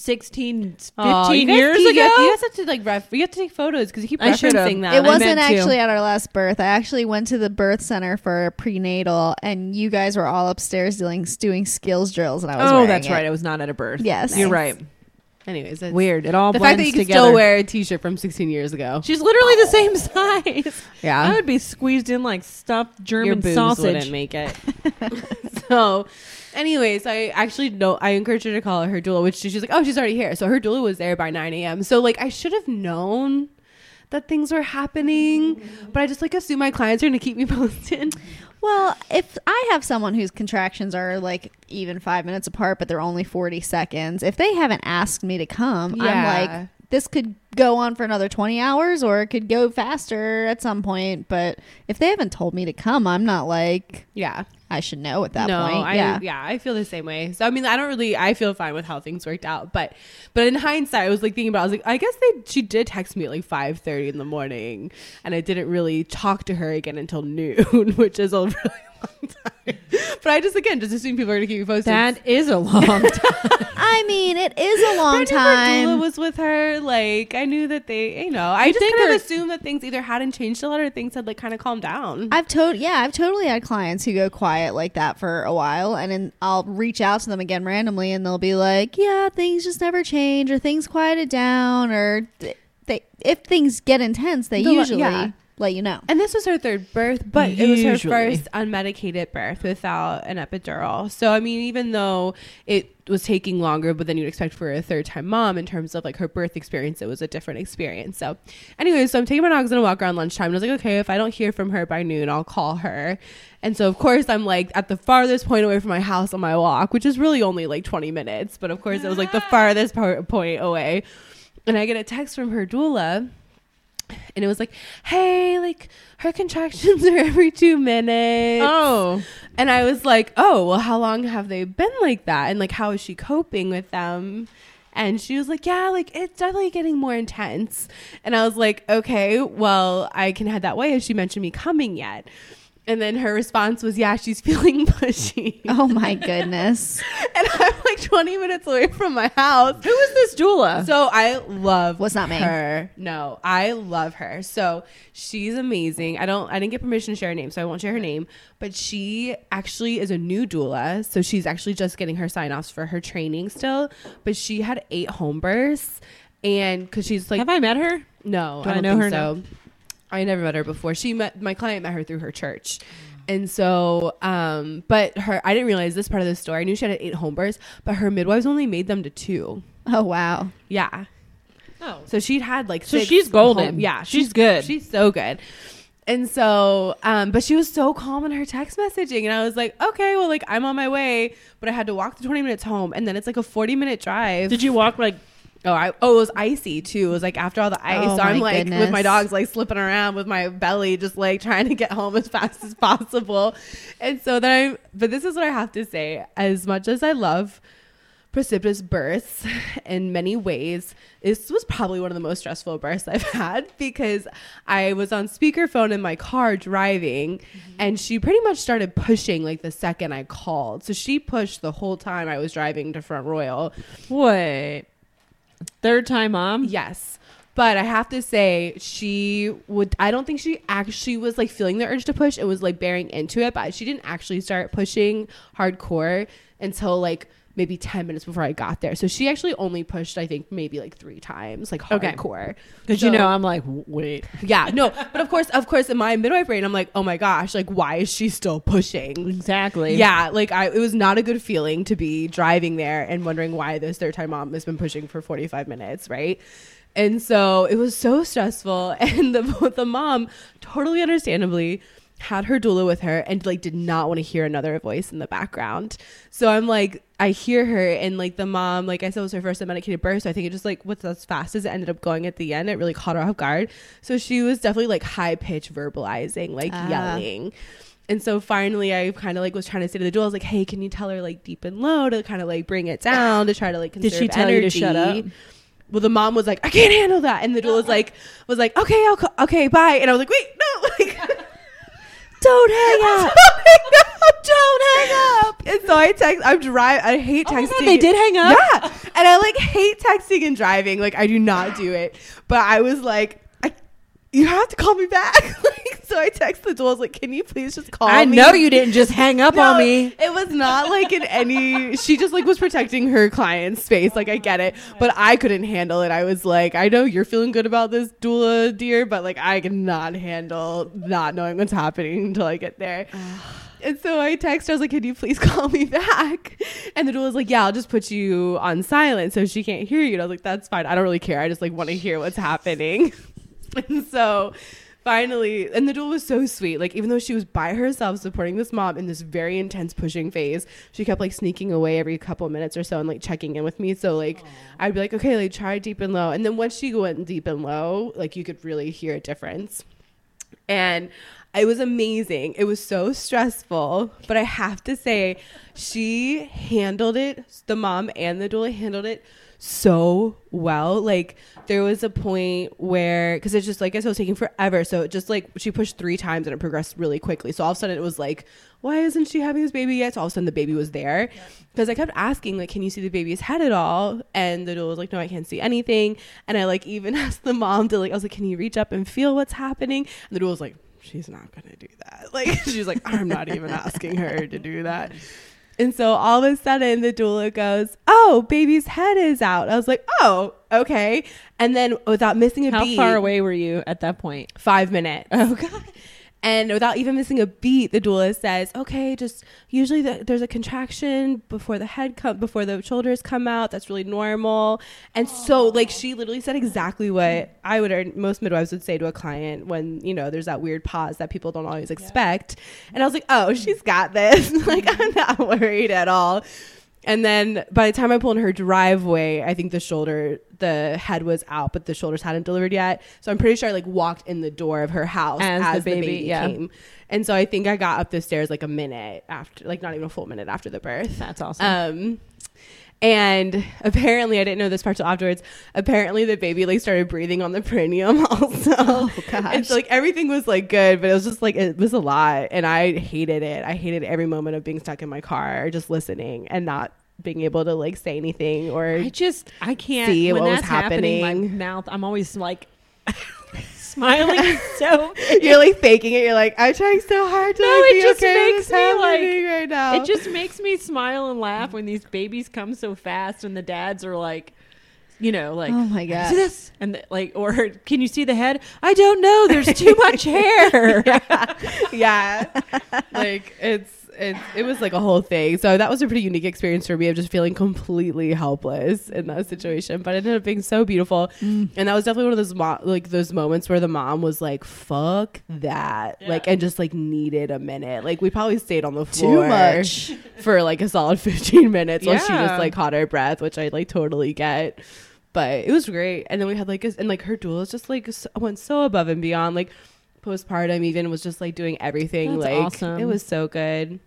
16, 15 Aw, you guys years keep- ago. You guys, you guys have to like ref. You have to take photos because you keep I should've. referencing that. It wasn't meant to. actually at our last birth. I actually went to the birth center for a prenatal, and you guys were all upstairs doing doing skills drills, and I was oh, that's it. right. I was not at a birth. Yes. you're right. Anyways, that's Weird. It all The blends fact that you can together. still wear a T-shirt from 16 years ago. She's literally the same size. [LAUGHS] Yeah. I would be squeezed in like stuffed Your German boobs sausage. wouldn't make it. [LAUGHS] [LAUGHS] so, anyways, I actually know I encouraged her to call her doula, which she's like, oh, she's already here. So her doula was there by 9 a.m. So like, I should have known that things were happening, but I just like assume my clients are gonna keep me posted. Well, if I have someone whose contractions are like even five minutes apart, but they're only 40 seconds, if they haven't asked me to come, I'm like, this could go on for another 20 hours or it could go faster at some point. But if they haven't told me to come, I'm not like, Yeah. I should know at that no, point. I, yeah. yeah, I feel the same way. So I mean, I don't really, I feel fine with how things worked out, but but in hindsight, I was like thinking about, I was like, I guess they she did text me at like five thirty in the morning, and I didn't really talk to her again until [LAUGHS] noon, which is a really. [LAUGHS] But I just again just assume people are gonna keep you posted. That is a long [LAUGHS] time. I mean, it is a long knew her time. doula was with her. Like I knew that they, you know, I You just kind her- of assumed that things either hadn't changed a lot or things had like kind of calmed down. I've to- yeah, I've totally had clients who go quiet like that for a while, and then I'll reach out to them again randomly, and they'll be like, "Yeah, things just never change, or things quieted down, or th- they if things get intense, they The- usually." yeah. Let you know. And this was her third birth, but it was her first unmedicated birth without an epidural. So I mean, even though it was taking longer, but then you'd expect for a third time mom in terms of like her birth experience, it was a different experience. So, anyways, so I'm taking my dogs on a walk around lunchtime. And I was like, okay, if I don't hear from her by noon, I'll call her. And so, of course, I'm like at the farthest point away from my house on my walk, which is really only like 20 minutes. But of course, it was like the [LAUGHS] farthest part, point away. And I get a text from her doula and it was like, "Hey, like her contractions [LAUGHS] are every two minutes." Oh, and I was like, "Oh, well, how long have they been like that? And like, how is she coping with them?" And she was like, "Yeah, like it's definitely getting more intense." And I was like, "Okay, well, I can head that way." Has she mentioned me coming yet? And then her response was, "Yeah, she's feeling [LAUGHS] pushy." Oh my goodness. [LAUGHS] and I'm like 20 minutes away from my house. who is this doula? So I love Was not me. her. No, I love her. So she's amazing. I don't I didn't get permission to share her name, so I won't share her name. But she actually is a new doula. So she's actually just getting her sign offs for her training still. But she had eight home births. And because she's like Have I met her? no, Do I I, know her so. I never met her before. She met my client met her through her church. And so, um, but her, I didn't realize this part of the story. I knew she had eight home births, but her midwives only made them to two. Oh wow. Yeah. Oh, So she'd had like So six she's golden. home- yeah, She's good. She's so good. And so, um, but she was so calm in her text messaging, and I was like, okay, well, like I'm on my way, but I had to walk the 20 minutes home, and then it's like a 40 minute drive. did you walk like? Oh, I oh, it was icy too. It was like after all the ice, Oh, so I'm like with my dogs like slipping around with my belly, just like trying to get home as fast as possible. And so then I, but this is what I have to say: as much as I love precipitous births [LAUGHS] in many ways, this was probably one of the most stressful births I've [LAUGHS] had because I was on speakerphone in my car driving, mm-hmm. and she pretty much started pushing like the second I called. So she pushed the whole time I was driving to Front Royal. Wait, third time mom. Yes. But I have to say, she would. I don't think she actually was like feeling the urge to push. It was like bearing into it, but she didn't actually start pushing hardcore until like maybe 10 minutes before I got there. So she actually only pushed, I think, maybe like three times, like Okay. hardcore. Because So- you know, I'm like, wait. Yeah, no. But of course, of course, in my midwife brain, I'm like, oh my gosh, like, why is she still pushing? Exactly. Yeah, like I, it was not a good feeling to be driving there and wondering why this third time mom has been pushing for 45 minutes, right? And so it was so stressful. [LAUGHS] And the the mom, totally understandably, had her doula with her and like did not want to hear another voice in the background. So I'm like, I hear her and like the mom, like I said, was her first unmedicated birth. So I think it just like what's as fast as it ended up going at the end, it really caught her off guard. So she was definitely like high pitch verbalizing, like Ah. yelling. And so finally, I kind of like was trying to say to the doula, I was like, "Hey, can you tell her like deep and low to kind of like bring it down to try to like conserve Did she tell you to shut up? Well, the mom was like, "I can't handle that," and the doula was like, "Was like, okay, I'll co- okay, bye." And I was like, "Wait, no, [LAUGHS] like, don't hang [LAUGHS] up, don't hang up." And so I text. I'm drive. I hate Oh texting. God, they did hang up. Yeah, and I like hate texting and driving. Like I do not do it. But I was like, you have to call me back. [LAUGHS] like, so I text the doula. Like, can you please just call me? I me? know you didn't just hang up [LAUGHS] No, on me. It was not like in any. [LAUGHS] She just like was protecting her client's space. Like I get it, but I couldn't handle it. I was like, I know you're feeling good about this doula, dear, but like I cannot handle not knowing what's happening until I get there. [SIGHS] And so I text her, I was like, Can you please call me back? And the doula was like, Yeah, I'll just put you on silent so she can't hear you. And I was like, That's fine. I don't really care. I just like want to hear what's happening. [LAUGHS] and so finally, and the doula was so sweet. Like, even though she was by herself supporting this mom in this very intense pushing phase, she kept like sneaking away every couple minutes or so and like checking in with me. So, like, I'd be like, Okay, like try deep and low. And then once she went deep and low, like, you could really hear a difference and it was amazing. It was so stressful, but I have to say, she handled it. The mom and the doula handled it so well. Like there was a point where, because it's just like I said, it was taking forever. So it just like she pushed three times and it progressed really quickly. So all of a sudden it was like, why isn't she having this baby yet? So all of a sudden the baby was there. Because I kept asking, like, can you see the baby's head at all? And the doula was like, no, I can't see anything. And I like even [LAUGHS] asked the mom to like, I was like, can you reach up and feel what's happening? And the doula was like, she's not gonna do that. [LAUGHS] Like she's like, I'm not even asking her to do that. And so all of a sudden the doula goes, "Oh, baby's head is out." I was like, "Oh, okay." And then without missing a How beat, far away were you at that point? Five minutes. Oh god. And without even missing a beat, the doula says, "Okay, just usually the, there's a contraction before the head come before the shoulders come out. That's really normal." And so, like, she literally said exactly what I would or most midwives would say to a client when you know there's that weird pause that people don't always expect. And I was like, "Oh, she's got this. [LAUGHS] like, I'm not worried at all." And then by the time I pulled in her driveway, I think the shoulder, the head was out, but the shoulders hadn't delivered yet. So I'm pretty sure I like walked in the door of her house As as, the the baby, baby, yeah. came. And so I think I got up the stairs like a minute after, like not even a full minute after the birth. That's awesome. Um, and apparently, I didn't know this part till afterwards. Apparently, the baby like started breathing on the perineum [LAUGHS] also. Oh, gosh. And so like everything was like good, but it was just like it was a lot, and I hated it. I hated every moment of being stuck in my car, just listening and not being able to like say anything or I just I can't see when what was that's happening. My mouth, I'm always like [LAUGHS] smiling [LAUGHS] so. you're like faking it. You're like, I'm trying so hard to No, like, it just okay makes me, like- right now. It just makes me smile and laugh when these babies come so fast and the dads are like, you know, like, Oh my "See god. this and the, like, or can you see the head? I don't know. There's too much [LAUGHS] hair. yeah [LAUGHS] like it's it's it was like a whole thing. So that was a pretty unique experience for me of just feeling completely helpless in that situation but it ended up being so beautiful. Mm. and that was definitely one of those mo- like those moments where the mom was like fuck that Yeah. like and just like needed a minute. Like we probably stayed on the floor Too much. [LAUGHS] for like a solid [LAUGHS] 15 minutes while she just like caught her breath which i like totally get. But it was great. And then we had like a, and like her doula was just like so, went so above and beyond. Like postpartum even was just like doing everything. That's like awesome. it was so good. it was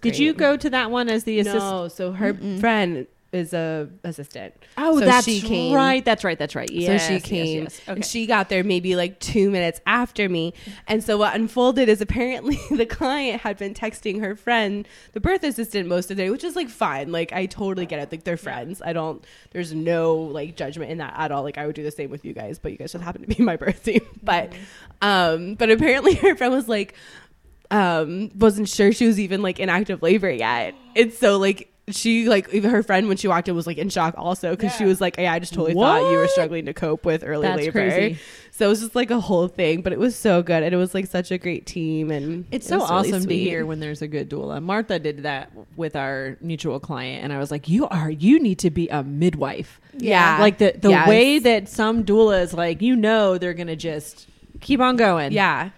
Did you go to that one as the assistant? no so her Mm-mm. friend is a assistant Oh, So that's she came. right. That's right. That's right. Yes, so she came yes. and Okay. she got there maybe like two minutes after me. And so what unfolded is apparently [LAUGHS] the client had been texting her friend, the birth assistant, most of the day, which is like fine. Like I totally get it. Like they're friends. I don't. There's no like judgment in that at all. Like I would do the same with you guys, but you guys just happen to be [LAUGHS] my birth team. But, um, but apparently [LAUGHS] her friend was like, um, wasn't sure she was even like in active labor yet. And so like she like even her friend when she walked in was like in shock also because she was like, yeah, I just totally thought you were struggling to cope with early That's labor. crazy. So it was just like a whole thing, but it was so good and it was like such a great team and It's it so was really awesome to hear when there's a good doula. Martha did that with our mutual client, and I was like, "You are, you need to be a midwife." Yeah, like the the Yes. way that some doulas, like you know, they're gonna just keep on going. Yeah.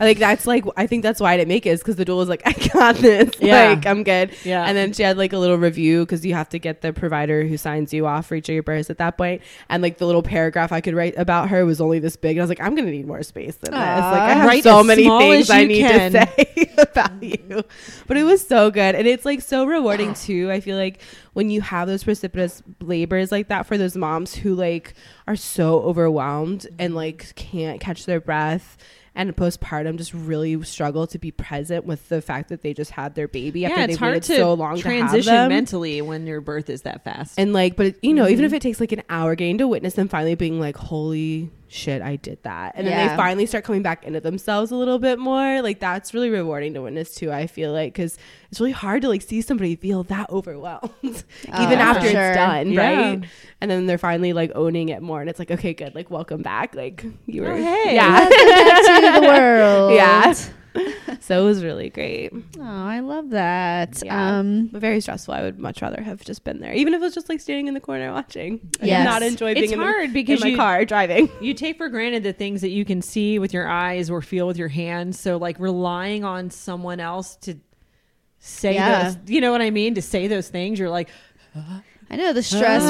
I think that's like I think that's why I didn't make it is because the doula was like [LAUGHS] I got this Yeah. like I'm good yeah. and then she had like a little review because you have to get the provider who signs you off for each of your births at that point and like the little paragraph I could write about her was only this big and I was like I'm gonna need more space than this like I have Write so many things I need can. to say [LAUGHS] about you but it was so good and it's like so rewarding too I feel like when you have those precipitous labors like that for those moms who like are so overwhelmed and like can't catch their breath and postpartum just really struggle to be present with the fact that they just had their baby yeah, after it's they've hard waited to so long transition mentally when your birth is that fast. and like, but you know, even if Mhm. it takes like an hour getting to witness them finally being like, "Holy shit, I did that," and then they finally start coming back into themselves a little bit more. Like that's really rewarding to witness too. I feel like because it's really hard to like see somebody feel that overwhelmed [LAUGHS] even Oh, after for it's done, Yeah. right? And then they're finally like owning it more, and it's like, okay, good, like welcome back, like you oh, were, Oh, hey. yeah, back to the [LAUGHS] world. Yeah. [LAUGHS] so it was really great. Oh, I love that. Yeah. Um, very stressful. I would much rather have just been there, even if it was just like standing in the corner watching. [LAUGHS] I Yes. not enjoy being it's in, the, hard in because my you, car driving. [LAUGHS] you take for granted the things that you can see with your eyes or feel with your hands. So like relying on someone else to say Yeah. those, you know what I mean? To say those things, you're like, I know the stress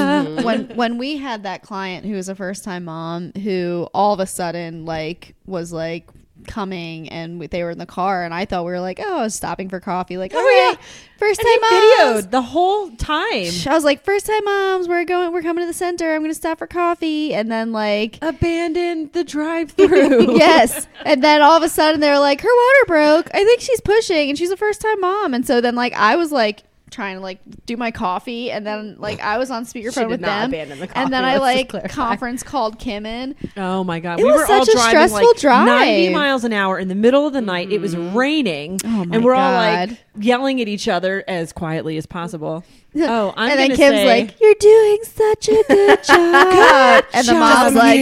when when we had that client who was a first time mom who all of a sudden like was like coming and we, they were in the car and I thought we were like oh I was stopping for coffee like oh, all right first and time moms videoed the whole time. I was like first time moms we're going we're coming to the center I'm gonna stop for coffee and then like Abandon the drive-through. [LAUGHS] yes. [LAUGHS] And then all of a sudden they're like, her water broke. I think she's pushing and she's a first time mom. And so then like I was like trying to like do my coffee, and then like I was on speakerphone with them, the and then I like conference called Kim in. Oh my god, It we was were all such a driving stressful like drive. 90 miles an hour in the middle of the night. It was mm-hmm. raining, Oh and we're all like yelling at each other as quietly as possible. [LAUGHS] Oh, I'm and then Kim's say, like, "You're doing such a good [LAUGHS] job," and the mom's like,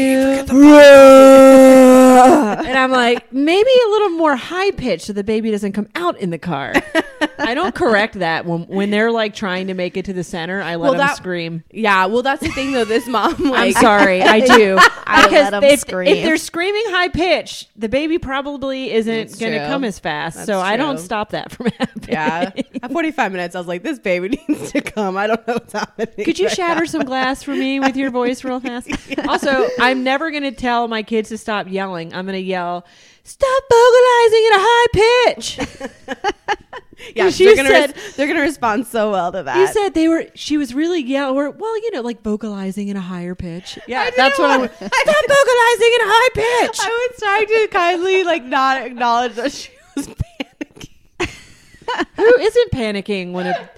[LAUGHS] and I'm like, maybe a little more high pitch so the baby doesn't come out in the car. I don't correct that when when they're like trying to make it to the center. I let Well, them that- scream. Yeah, well, that's the thing though. This mom, like, I'm sorry, I do. [LAUGHS] I because if, scream. if they're screaming high pitch, the baby probably isn't going to come as fast. That's so I don't stop that from [LAUGHS] happening. Yeah, at 45 minutes, I was like, this baby needs to come. I don't know what's happening. Could you right shatter now. some glass for me with your voice real fast? Also, I'm never going to tell my kids to stop yelling. I'm going to yell, "Stop vocalizing at a high pitch." [LAUGHS] [LAUGHS] Yeah, She they're gonna said- res- they're gonna respond so well to that. You said they were. She was really yelling. Or, well, you know, like vocalizing in a higher pitch. Yeah, that's what I. would- [LAUGHS] Stop vocalizing in a high pitch. I was trying to kindly like not acknowledge that she was panicking. Who isn't panicking when a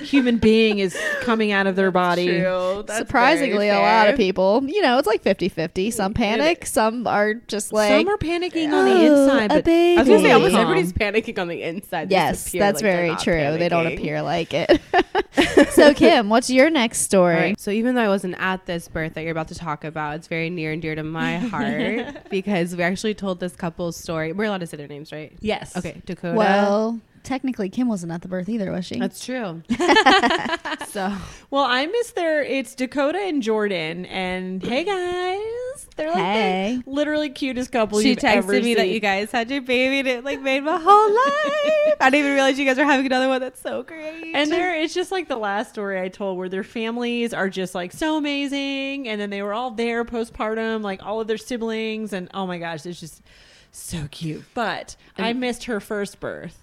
human being is [LAUGHS] coming out of their body? True. That's surprisingly, a lot of people, you know, it's like 50-50. Some panic, some are just like, Some are panicking on the "Oh, inside, a but baby." I was gonna say almost Calm. everybody's panicking on the inside. They Yes, appear that's like they're very not true. They don't panicking. appear like it. [LAUGHS] so, Kim, what's your next story? All right. So even though I wasn't at this birth that you're about to talk about, it's very near and dear to my [LAUGHS] heart because we actually told this couple's story. We're allowed to say their names, right? yes. Okay, Dakota. Well, technically, Kim wasn't at the birth either, was she? that's true. [LAUGHS] so Well, I miss their. It's Dakota and Jordan, and hey guys, they're like Hey. the literally cutest couple she you've ever texted me that you guys had your baby and it like made my whole life. I didn't even realize you guys were having another one. That's so great. And they're it's just like the last story I told where their families are just like so amazing and then they were all there postpartum, like all of their siblings and oh my gosh, it's just so cute. But I missed her first birth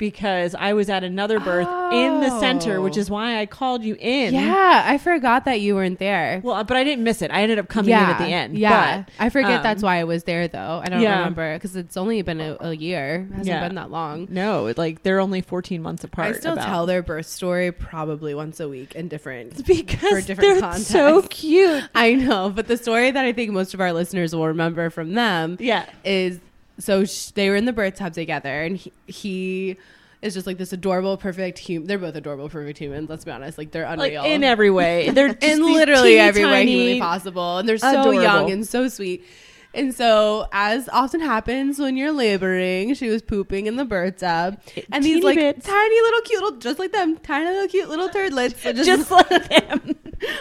because I was at another birth in the center, which Oh. is why I called you in. yeah, I forgot that you weren't there. Well, but I didn't miss it. I ended up coming in at the end. Yeah, But, I forget um, that's why I was there though. I don't yeah. remember because it's only been a, a year. It hasn't Yeah. been that long. No, like they're only 14 months apart. I still about- tell their birth story probably once a week in different. [LAUGHS] because different they're so cute. I know, but the story that I think most of our listeners will remember from them Yeah. is so sh- they were in the birth tub together, and he, he is just like this adorable, perfect human. They're both adorable, perfect humans. Let's be honest, like they're Like unreal in every way. [LAUGHS] They're just in literally every way humanly possible, and they're so Adorable. young and so sweet. And so, as often happens when you're laboring, she was pooping in the birth tub, and these like bits. tiny little cute, little, just like them, tiny little cute little turdlets, would just, Just like [LAUGHS] them.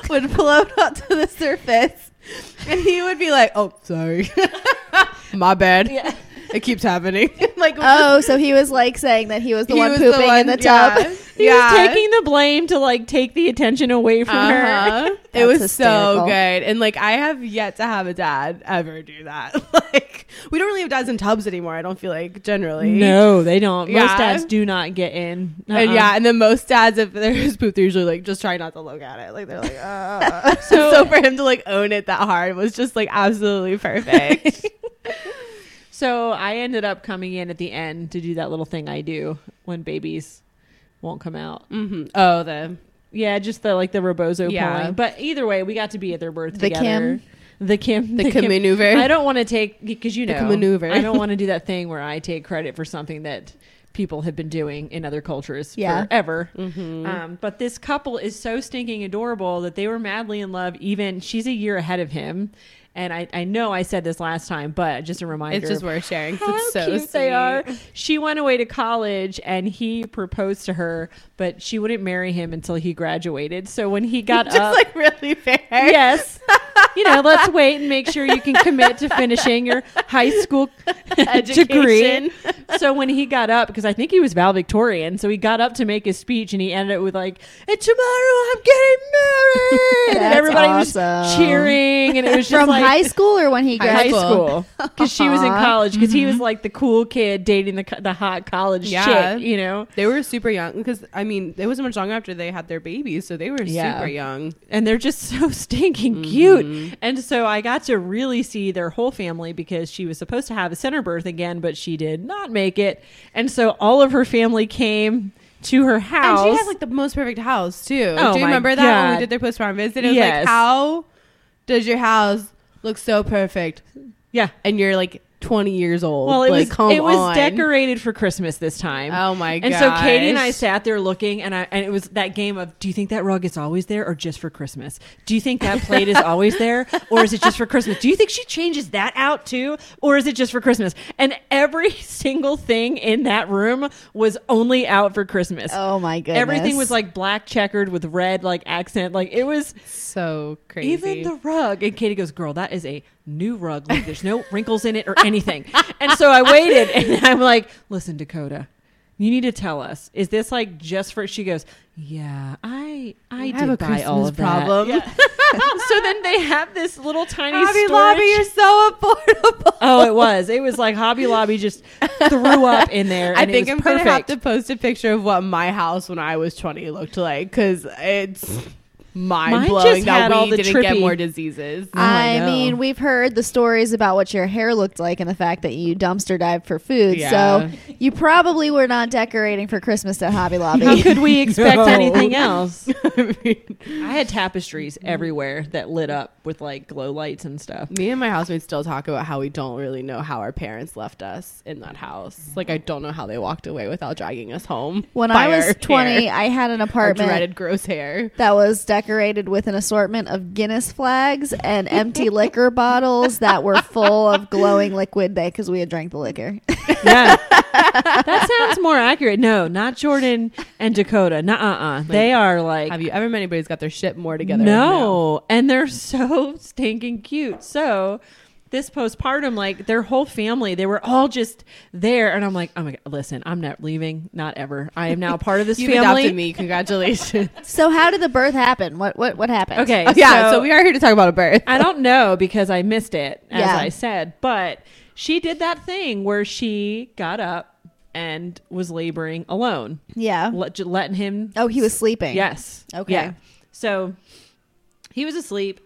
would float up to the surface, and he would be like, "Oh, sorry, [LAUGHS] my bad. Yeah. It keeps happening." [LAUGHS] like, Oh, so he was like saying that he was the he one was pooping one- in the tub. [LAUGHS] Yeah, He yeah. was taking the blame to like take the attention away from her. Uh-huh. [LAUGHS] it That's was hysterical. so good. And like I have yet to have a dad ever do that. like we don't really have dads in tubs anymore, I don't feel like generally. No, they don't. Yeah. Most dads do not get in. And Uh-uh. yeah, and then most dads, if there's poop, they're usually like just try not to look at it. Like they're like, uh. so, so for him to like own it that hard was just like absolutely perfect. So I ended up coming in at the end to do that little thing I do when babies won't come out. hmm Oh, the Yeah, just the like the rebozo Yeah. pulling. But either way, we got to be at their birth The together. Kim? The Kim. the, [LAUGHS] Kim. maneuver. I don't want to take because you The know maneuver. I don't want to [LAUGHS] do that thing where I take credit for something that people have been doing in other cultures Yeah. forever. Mhm. Um, but this couple is so stinking adorable that they were madly in love. Even she's a year ahead of him, and I, I know I said this last time, but just a reminder. It's just worth sharing. It's so cute they are. She went away to college, and he proposed to her, but she wouldn't marry him until he graduated. So when he [LAUGHS] got Just up, like really fair. yes. You know, let's [LAUGHS] wait and make sure you can commit to finishing your high school [LAUGHS] degree. So when he got up, because I think he was valedictorian, so he got up to make his speech and he ended it with like, "And tomorrow I'm getting married," and everybody awesome. was cheering, and it was just like high school or when he High high school [LAUGHS] because she was in college because he was like the cool kid dating the co- the hot college Yeah. chick, you know. They were super young because I mean it wasn't much long after they had their babies, so they were Yeah. super young. and they're just so [LAUGHS] stinking Mm-hmm. cute. And so I got to really see their whole family because she was supposed to have a center birth again, but she did not make it. And so all of her family came to her house. And she had like the most perfect house too. Oh Do you my remember that when God. we did their post prom visit? It was Yes. like, how does your house look so perfect? yeah. And you're like 20 years old. Well, it like, was it was on. decorated for Christmas this time. Oh my god! And so Katie and I sat there looking, and I and it was that game of Do you think that rug is always there, or just for Christmas? Do you think that plate is always there, or is it just for Christmas? Do you think she changes that out too, or is it just for Christmas? And every single thing in that room was only out for Christmas. Oh my goodness. Everything was like black checkered with red like accent. Like it was so crazy. even the rug. And Katie goes, "Girl, that is a new rug. Like there's no wrinkles in it or anything." And so I waited, [LAUGHS] and I'm like, "Listen, Dakota, you need to tell us. Is this like just for?" She goes, "Yeah, I I, I did have a buy Christmas all of problem. that." [LAUGHS] so then they have this little tiny Hobby storage. Lobby, you're so affordable. Oh, it was. It was like Hobby Lobby just threw up in there. I think I'm gonna have to post a picture of what my house when I was 20 looked like because it's mind Mine blowing just that we all the didn't get more diseases. Oh, I I, mean, we've heard the stories about what your hair looked like and the fact that you dumpster dived for food. Yeah. So you probably were not decorating for Christmas at Hobby [LAUGHS] Lobby. How Lobby. could we [LAUGHS] expect No. anything [LAUGHS] else? I mean, I had tapestries everywhere that lit up with like glow lights and stuff. me and my housemates still talk about how we don't really know how our parents left us in that house. Like I don't know how they walked away without dragging us home. when I was 20, hair. I had an our apartment dreaded gross hair. that was decorated with an assortment of Guinness flags and empty liquor bottles that were full of glowing liquid because we had drank the liquor. Yeah. [LAUGHS] that sounds more accurate. No, not Jordan and Dakota. Nah, uh, They are like Have you ever met anybody who's got their shit more together? No. And they're [LAUGHS] so stinking cute. So this postpartum, like their whole family, they were all just there. And I'm like, oh my God, listen, I'm not leaving. Not ever. I am now part of this [LAUGHS] You've family. adopted me. Congratulations. [LAUGHS] so how did the birth happen? What what what happened? Okay. Oh, yeah, so, we are here to talk about a birth. I don't know because I missed it, as Yeah. I said. But she did that thing where she got up and was laboring alone, Yeah. let, j- letting him. Oh, he was sleeping. Yes. Okay. Yeah. So he was asleep.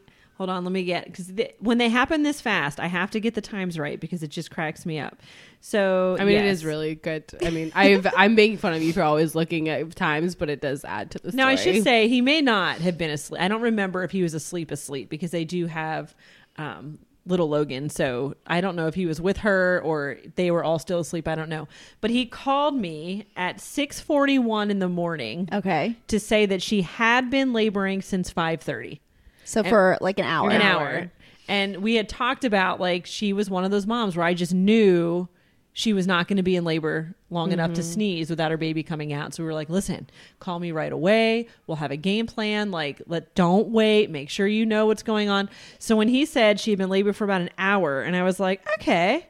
Hold on, let me get because when they happen this fast, I have to get the times right because it just cracks me up. So I mean, it yes. is really good. I mean, I've, I'm making fun of you for always looking at times, but it does add to the story. Now I should say he may not have been asleep. I don't remember if he was asleep asleep because they do have um, little Logan. So I don't know if he was with her or they were all still asleep. I don't know. But he called me at 6:41 in the morning Okay. to say that she had been laboring since 5:30. So for like an hour. An An hour. hour. And we had talked about like she was one of those moms where I just knew she was not going to be in labor long enough Mm-hmm. to sneeze without her baby coming out. So we were like, listen, call me right away. We'll have a game plan. Like, let don't wait. Make sure you know what's going on. So when he said she had been labor for about an hour, and I was like, okay,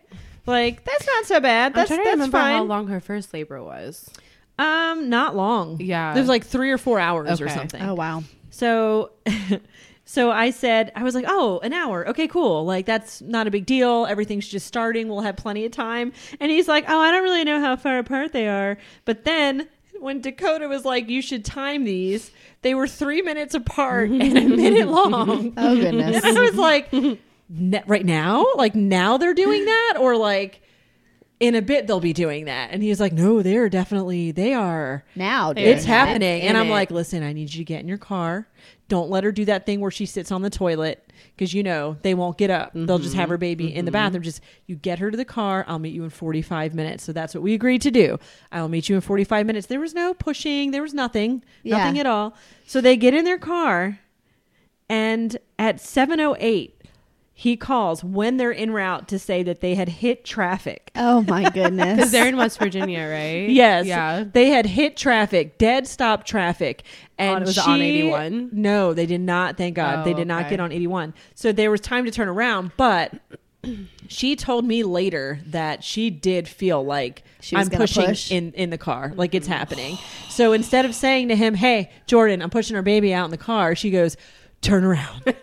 like that's not so bad. I'm That's trying to that's remember fine. how long her first labor was. Um, not long. Yeah. it was like three or four hours or something. Oh wow. So [LAUGHS] so I said I was like, "Oh, an hour. Okay, cool. Like that's not a big deal. Everything's just starting. We'll have plenty of time." And he's like, "Oh, I don't really know how far apart they are." But then when Dakota was like, "You should time these." They were 3 minutes apart and a minute [LAUGHS] long. Oh goodness. And I was like, "Ne- right now? Like now they're doing that or like in a bit they'll be doing that. And he's like, "No, they're definitely they are." now, dude. it's happening. And i'm it. like listen i need you to get in your car. Don't let her do that thing where she sits on the toilet. Because you know they won't get up. They'll just have her mm-hmm. baby in the mm-hmm. bathroom. Just you get her to the car. I'll meet you in 45 minutes. So that's what we agreed to do. I'll meet you in 45 minutes. There was no pushing. There was nothing. Yeah. nothing at all. So they get in their car and at 708 he calls when they're en route to say that they had hit traffic Oh my [LAUGHS] goodness. Because they're in West Virginia, right? Yes. Yeah. They had hit traffic, dead stop traffic. Oh, and On- was she, it on 81? No, they did not. Thank God. Oh, they did oh, not okay. get on 81. So there was time to turn around. But [CLEARS THROAT] she told me later that she did feel like She was I'm pushing push. in, in the car, like it's happening. So instead of saying to him, Hey, Jordan, I'm pushing our baby out in the car, she goes, Turn around. [LAUGHS]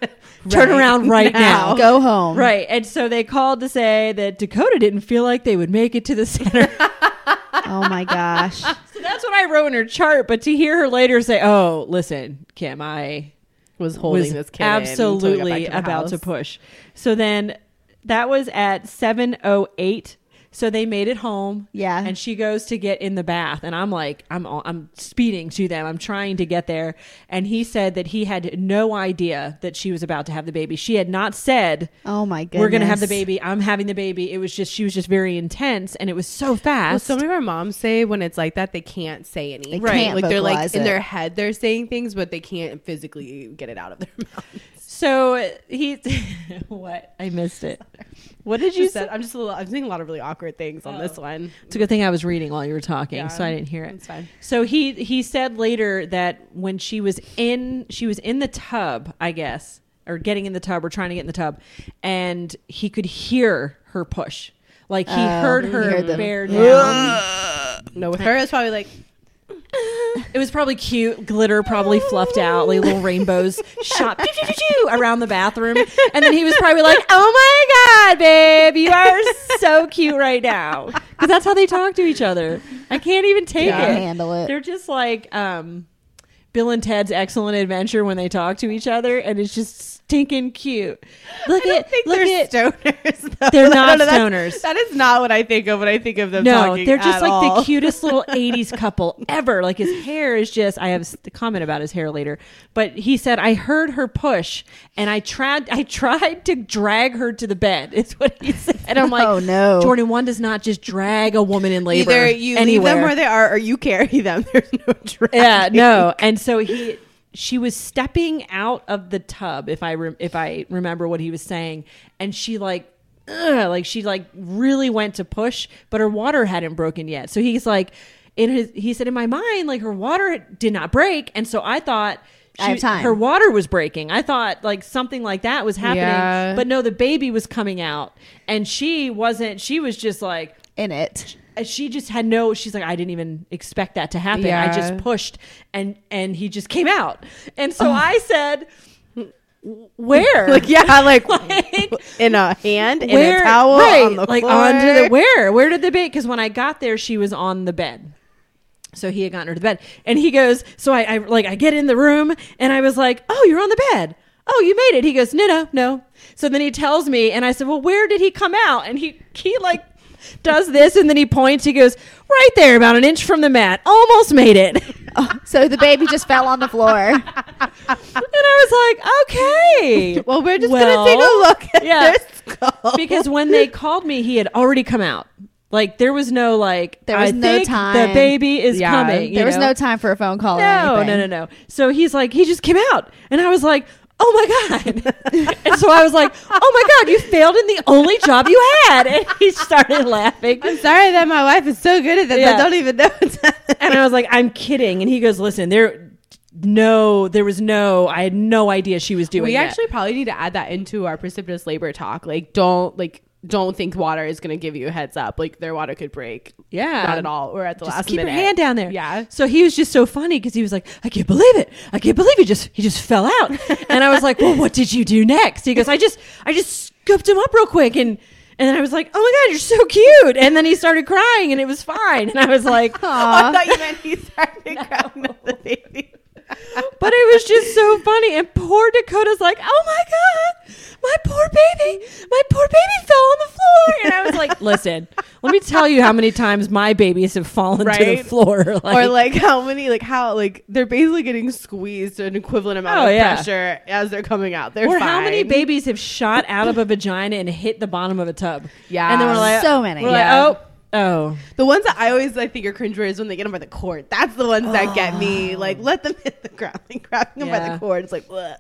Turn Right around right now. Go home. Right. And so they called to say that Dakota didn't feel like they would make it to the center. [LAUGHS] Oh my gosh. So that's what I wrote in her chart. But to hear her later say, "Oh, listen, Kim, I Was holding was this kid in until we got absolutely to the about to push." So then that was at seven oh eight. So they made it home. Yeah. And she goes to get in the bath, and I'm like, I'm I'm speeding to them. I'm trying to get there, and he said that he had no idea that she was about to have the baby. She had not said oh my goodness. we're gonna have the baby. I'm having the baby. It was just she was just very intense, and it was so Well, fast. some of our moms say when it's like that, they can't say anything. They can't Like they're like vocalize in their head, they're saying things, but they can't physically get it out of their [LAUGHS] mouth. So he, [LAUGHS] what? I missed it. What did you say? said I'm just a little, I'm saying a lot of really awkward things on this oh. one. It's a good thing I was reading while you were talking, Yeah. so I didn't hear it. It's fine. So he he said later that when she was in she was in the tub, I guess, or getting in the tub or trying to get in the tub, and he could hear her push. Like he Oh, heard he her heard them. bear down. No, with her it's probably like it was probably cute, glitter probably fluffed out, like little rainbows shot pew, pew, pew, pew, around the bathroom. And then he was probably like, "Oh my god, babe, you are so cute right now," because that's how they talk to each other. I can't even take Can't it. handle it. They're just like um, Bill and Ted's Excellent Adventure when they talk to each other, and it's just stinking cute. Look at look they're at stoners. though. They're [LAUGHS] not that's- stoners. That is not what I think of when I think of them. no, they're just like all. the cutest little [LAUGHS] '80s couple ever. Like his hair is just. I have a comment about his hair later, but he said I heard her push, and I tried. I tried to drag her to the bed. [LAUGHS] Is what he said. And I'm like, Oh, no. Jordan. One does not just drag a woman in labor. Either you anywhere. leave them where they are, or you carry them. There's no drag. yeah no and so he she was stepping out of the tub if i re- if i remember what he was saying and she like ugh, like she like really went to push but her water hadn't broken yet so he's like in his he said in my mind like her water did not break and so i thought I have time. her water was breaking. I thought like something like that was happening, Yeah. but no, the baby was coming out, and she wasn't. She was just like, in it. She just had no she's like i didn't even expect that to happen. I just pushed and and he just came out. And so oh. i said where? [LAUGHS] Like yeah, [LAUGHS] like Like, in a hand, in a towel, right on the like floor. onto the where where did the baby because when i got there she was on the bed. So he had gotten her to bed. And he goes so I, I like i get in the room and i was like oh you're on the bed. Oh you made it. He goes no no no. So then he tells me and i said well where did he come out? And he he like does this and then he points he goes right there about an inch from the mat almost made it [LAUGHS] Oh, so the baby just fell on the floor. and i was like okay [LAUGHS] Well, we're just Well, gonna take a look at yeah. their skull. because when they called me, he had already come out. Like there was no like There was I no think time. The baby is Yeah. coming. There was no time for a phone call. No, no, no, no. So he's like, he just came out, and I was like, oh my god. and so I was like, oh my god, you failed in the only job you had, and he started laughing. I'm sorry that my wife is so good at this. Yeah. I don't even know. And I was like, I'm kidding. And he goes, listen, there. No, there was no. I had no idea she was doing. It. We that. actually probably need to add that into our precipitous labor talk. Like, don't like don't think water is going to give you a heads up. Like, their water could break. Yeah. not at all. Or at the just last keep minute. your hand down there. Yeah. So he was just so funny because he was like, I can't believe it. I can't believe he just he just fell out. [LAUGHS] and I was like, Well, what did you do next? He goes, I just I just scooped him up real quick and and then I was like, Oh my god, you're so cute. And then he started crying and it was fine. And I was like, [LAUGHS] Oh, I thought you meant he started [LAUGHS] crying at the baby. But it was just so funny. And poor Dakota's like, Oh my god, my poor baby, my poor baby fell on the floor. And I was like, [LAUGHS] Listen, let me tell you how many times my babies have fallen to the Right? floor. [LAUGHS] or like how many like how like they're basically getting squeezed to an equivalent amount Oh, of yeah. pressure as they're coming out. They're or how many babies have shot out of a vagina and hit the bottom of a tub? Yeah. and then we're like, So many. We're Yeah. like, oh, oh, The ones that I always like think are cringe is when they get them by the cord. That's the ones that get me. Like let them [LAUGHS] hit the ground, like grabbing them by Yeah. the cord. It's like, Bleh.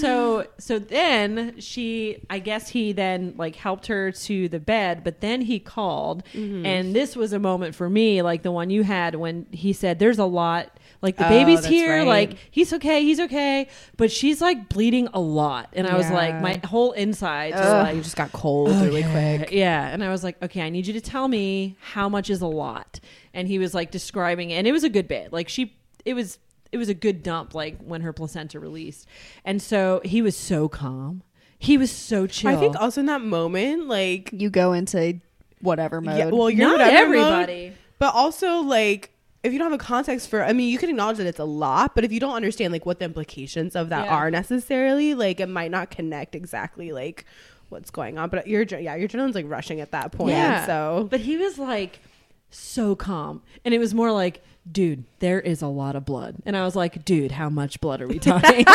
so so then she, I guess he then like helped her to the bed, but then he called, Mm-hmm. and this was a moment for me, like the one you had when he said, "There's a lot." Like the Oh, baby's here, right. like he's okay, he's okay, but she's like bleeding a lot, and I was like, my whole inside just like you just got cold really quick. Yeah. And I was like, okay, I need you to tell me how much is a lot. And he was like describing, and it was a good bit. Like she, it was, it was a good dump, like when her placenta released. And so he was so calm. He was so chill. I think also in that moment, like You go into whatever mode. yeah, well, you're not whatever everybody. mode, but also like if you don't have a context for, I mean, you can acknowledge that it's a lot, but if you don't understand like what the implications of that Yeah. are necessarily, like it might not connect exactly like what's going on. But your yeah, your adrenaline's like rushing at that point. Yeah. So But he was like so calm. And it was more like, dude, there is a lot of blood. And I was like, dude, how much blood are we talking? [LAUGHS]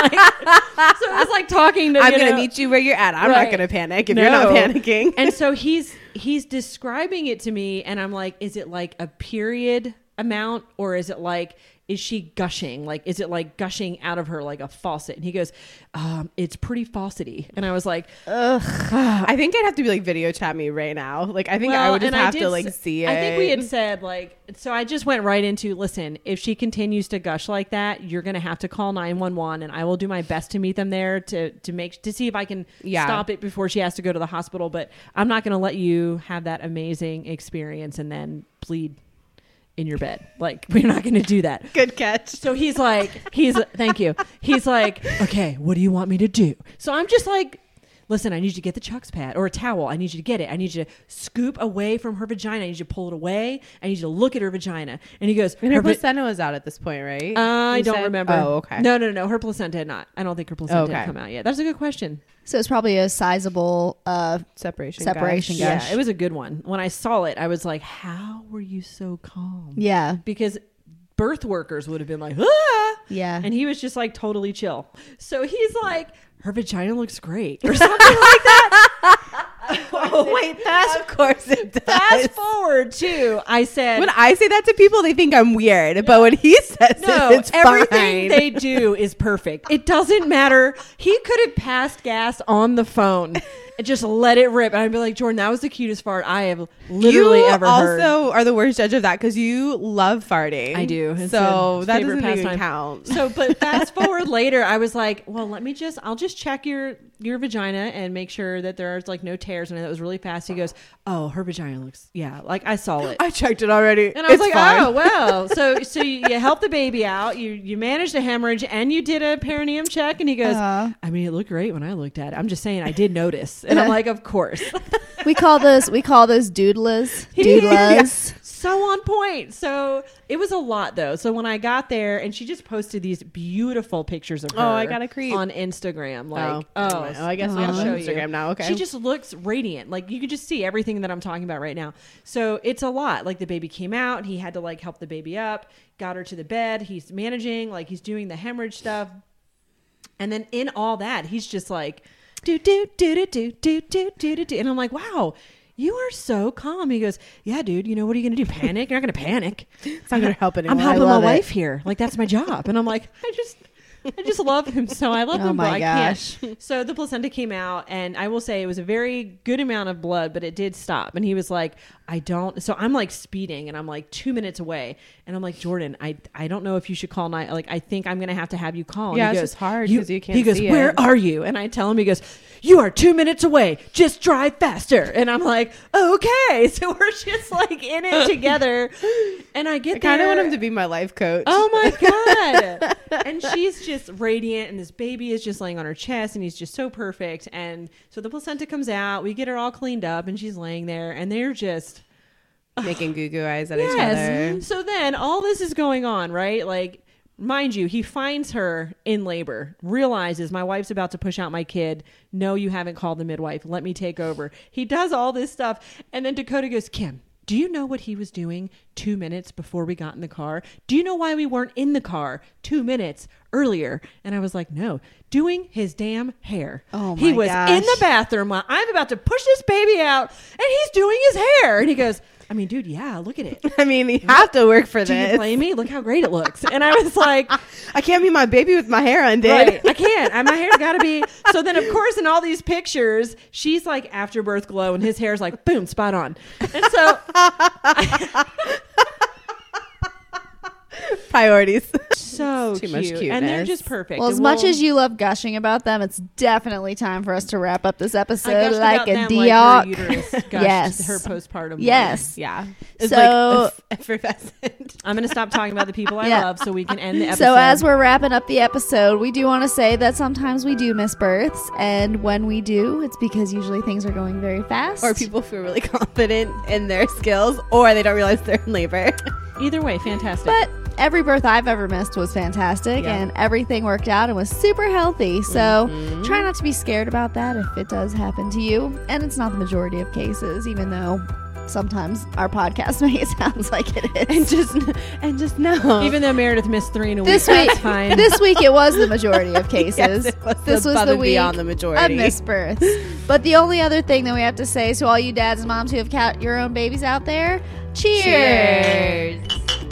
Like, so it was like talking to I'm gonna know- meet you where you're at. I'm Right. not gonna panic if you're not panicking. and [LAUGHS] so he's he's describing it to me and I'm like, is it like a period amount or is it like is she gushing? Like is it like gushing out of her like a faucet? And he goes, um, it's pretty faucety. And I was like, ugh I think I'd have to be like video chat me right now. Like I think I would just have did to like see it. I think we had said like so I just went right into listen, if she continues to gush like that, you're going to have to call 911 and I will do my best to meet them there to to make to see if I can Yeah. stop it before she has to go to the hospital, but I'm not going to let you have that amazing experience and then bleed in your bed. Like [LAUGHS] we're not going to do that. Good catch. So he's like, he's thank you. He's like, okay, what do you want me to do? So I'm just like, listen, I need you to get the chucks pad or a towel. I need you to get it. I need you to scoop away from her vagina. I need you to pull it away. I need you to look at her vagina. And he goes, And her "Her va- placenta was out at this point, right? Uh, I You don't said? remember. Oh, okay. No, no, no. Her placenta had not. I don't think her placenta Okay. had come out yet. That's a good question. So it's probably a sizable. Uh, separation. Separation gush. gush. Yeah, it was a good one. When I saw it, I was like, how were you so calm? yeah, Because birth workers would have been like, ah. yeah. And he was just like totally chill. So he's like, her vagina looks great or something [LAUGHS] like that. Oh [LAUGHS] wait, fast. Of course it does. Fast forward too. I said, When I say that to people, they think I'm weird. But when he says no, it, it's everything fine. they do is perfect. It doesn't matter. He could have passed gas on the phone [LAUGHS] and just let it rip. And I'd be like, Jordan, that was the cutest fart I have literally you ever also heard. are the worst judge of that because you love farting. I do. It's So that doesn't even count. So, but [LAUGHS] fast forward later, I was like, well, let me just, I'll just check your your vagina and make sure that there's like no tears. And that was really fast. He goes, oh, her vagina looks, yeah, like I saw it. [GASPS] I checked it already. And I was It's like, fine. oh well. [LAUGHS] So so you, you helped the baby out. You you managed a hemorrhage and you did a perineum check. And he goes, Uh-huh. I mean, it looked great when I looked at it. I'm just saying, I did notice. And I'm [LAUGHS] like, of course. we call those we call those doodlas. [LAUGHS] Doodlas. so on point. So it was a lot though. So when I got there, and she just posted these beautiful pictures of her. Oh, I got a creep. on Instagram. Oh. Like, oh, oh, oh, I guess we I'll have show on you. Instagram now. Okay. She just looks radiant. Like you could just see everything that I'm talking about right now. So it's a lot. Like the baby came out, he had to like help the baby up, got her to the bed. He's managing, like he's doing the hemorrhage stuff. And then in all that, he's just like do do do do do do do do do. And I'm like, wow. You are so calm. He goes, Yeah, dude, you know, what are you going to do? Panic? You're not going to panic. it's not gonna help anyone. I'm helping my it. wife here. Like that's my job. And I'm like, I just I just love him so I love Oh him, my I gosh. can't. So the placenta came out and I will say it was a very good amount of blood, but it did stop. And he was like, I don't so I'm like speeding and I'm like two minutes away. And I'm like, Jordan, I I don't know if you should call nine like I think I'm gonna have to have you call. And Yeah, he it's goes, hard 'cause you can't He goes, Where it." are you? And I tell him, he goes, You are two minutes away. Just drive faster. And I'm like, Okay. [LAUGHS] So we're just like in it together. And I get I kind of want him to be my life coach. Oh my [LAUGHS] god! and she's just radiant, and this baby is just laying on her chest, and he's just so perfect. And so the placenta comes out, we get her all cleaned up, and she's laying there, and they're just making [LAUGHS] goo goo eyes at each other. yes. So then all this is going on, right? Like. Mind you, he finds her in labor, realizes my wife's about to push out my kid. No, you haven't called the midwife. Let me take over. He does all this stuff. And then Dakota goes, Kim, do you know what he was doing two minutes before we got in the car? Do you know why we weren't in the car two minutes earlier? And I was like, no, doing his damn hair. Oh He was gosh. in the bathroom while I'm about to push this baby out and he's doing his hair. And he goes, I mean, dude, yeah, look at it. [LAUGHS] I mean, you have to work for Do you this. blame me? Look how great it looks. And I was like, [LAUGHS] I can't be my baby with my hair undid. right, I [LAUGHS] can't. And my hair's got to be. So then, of course, in all these pictures, she's like afterbirth glow, and his hair's like boom, spot on. And so, Priorities. [LAUGHS] so Too cute. much and they're just perfect. Well, as much we'll- as you love gushing about them, it's definitely time for us to wrap up this episode gushed like about a them dioc. like her uterus [LAUGHS] gushed Yes. her postpartum. Yes. yeah. It's So- like effervescent. [LAUGHS] I'm going to stop talking about the people I Yeah. love so we can end the episode. So as we're wrapping up the episode, we do want to say that sometimes we do miss births, and when we do, it's because usually things are going very fast. or people feel really confident in their skills, or they don't realize they're in labor. Either way, fantastic. But every birth I've ever missed was fantastic, Yeah. and everything worked out and was super healthy. So Mhm. try not to be scared about that if it does happen to you. And it's not the majority of cases, even though sometimes our podcast [LAUGHS] make it sound like it is. and just and just know Even though Meredith missed three in a week, this week, that's fine. this week it was the majority of [LAUGHS] cases. Yes, was this was the week beyond the majority of majority. misbirths. But the only other thing that we have to say to all you dads and moms who have cat your own babies out there, cheers. Cheers.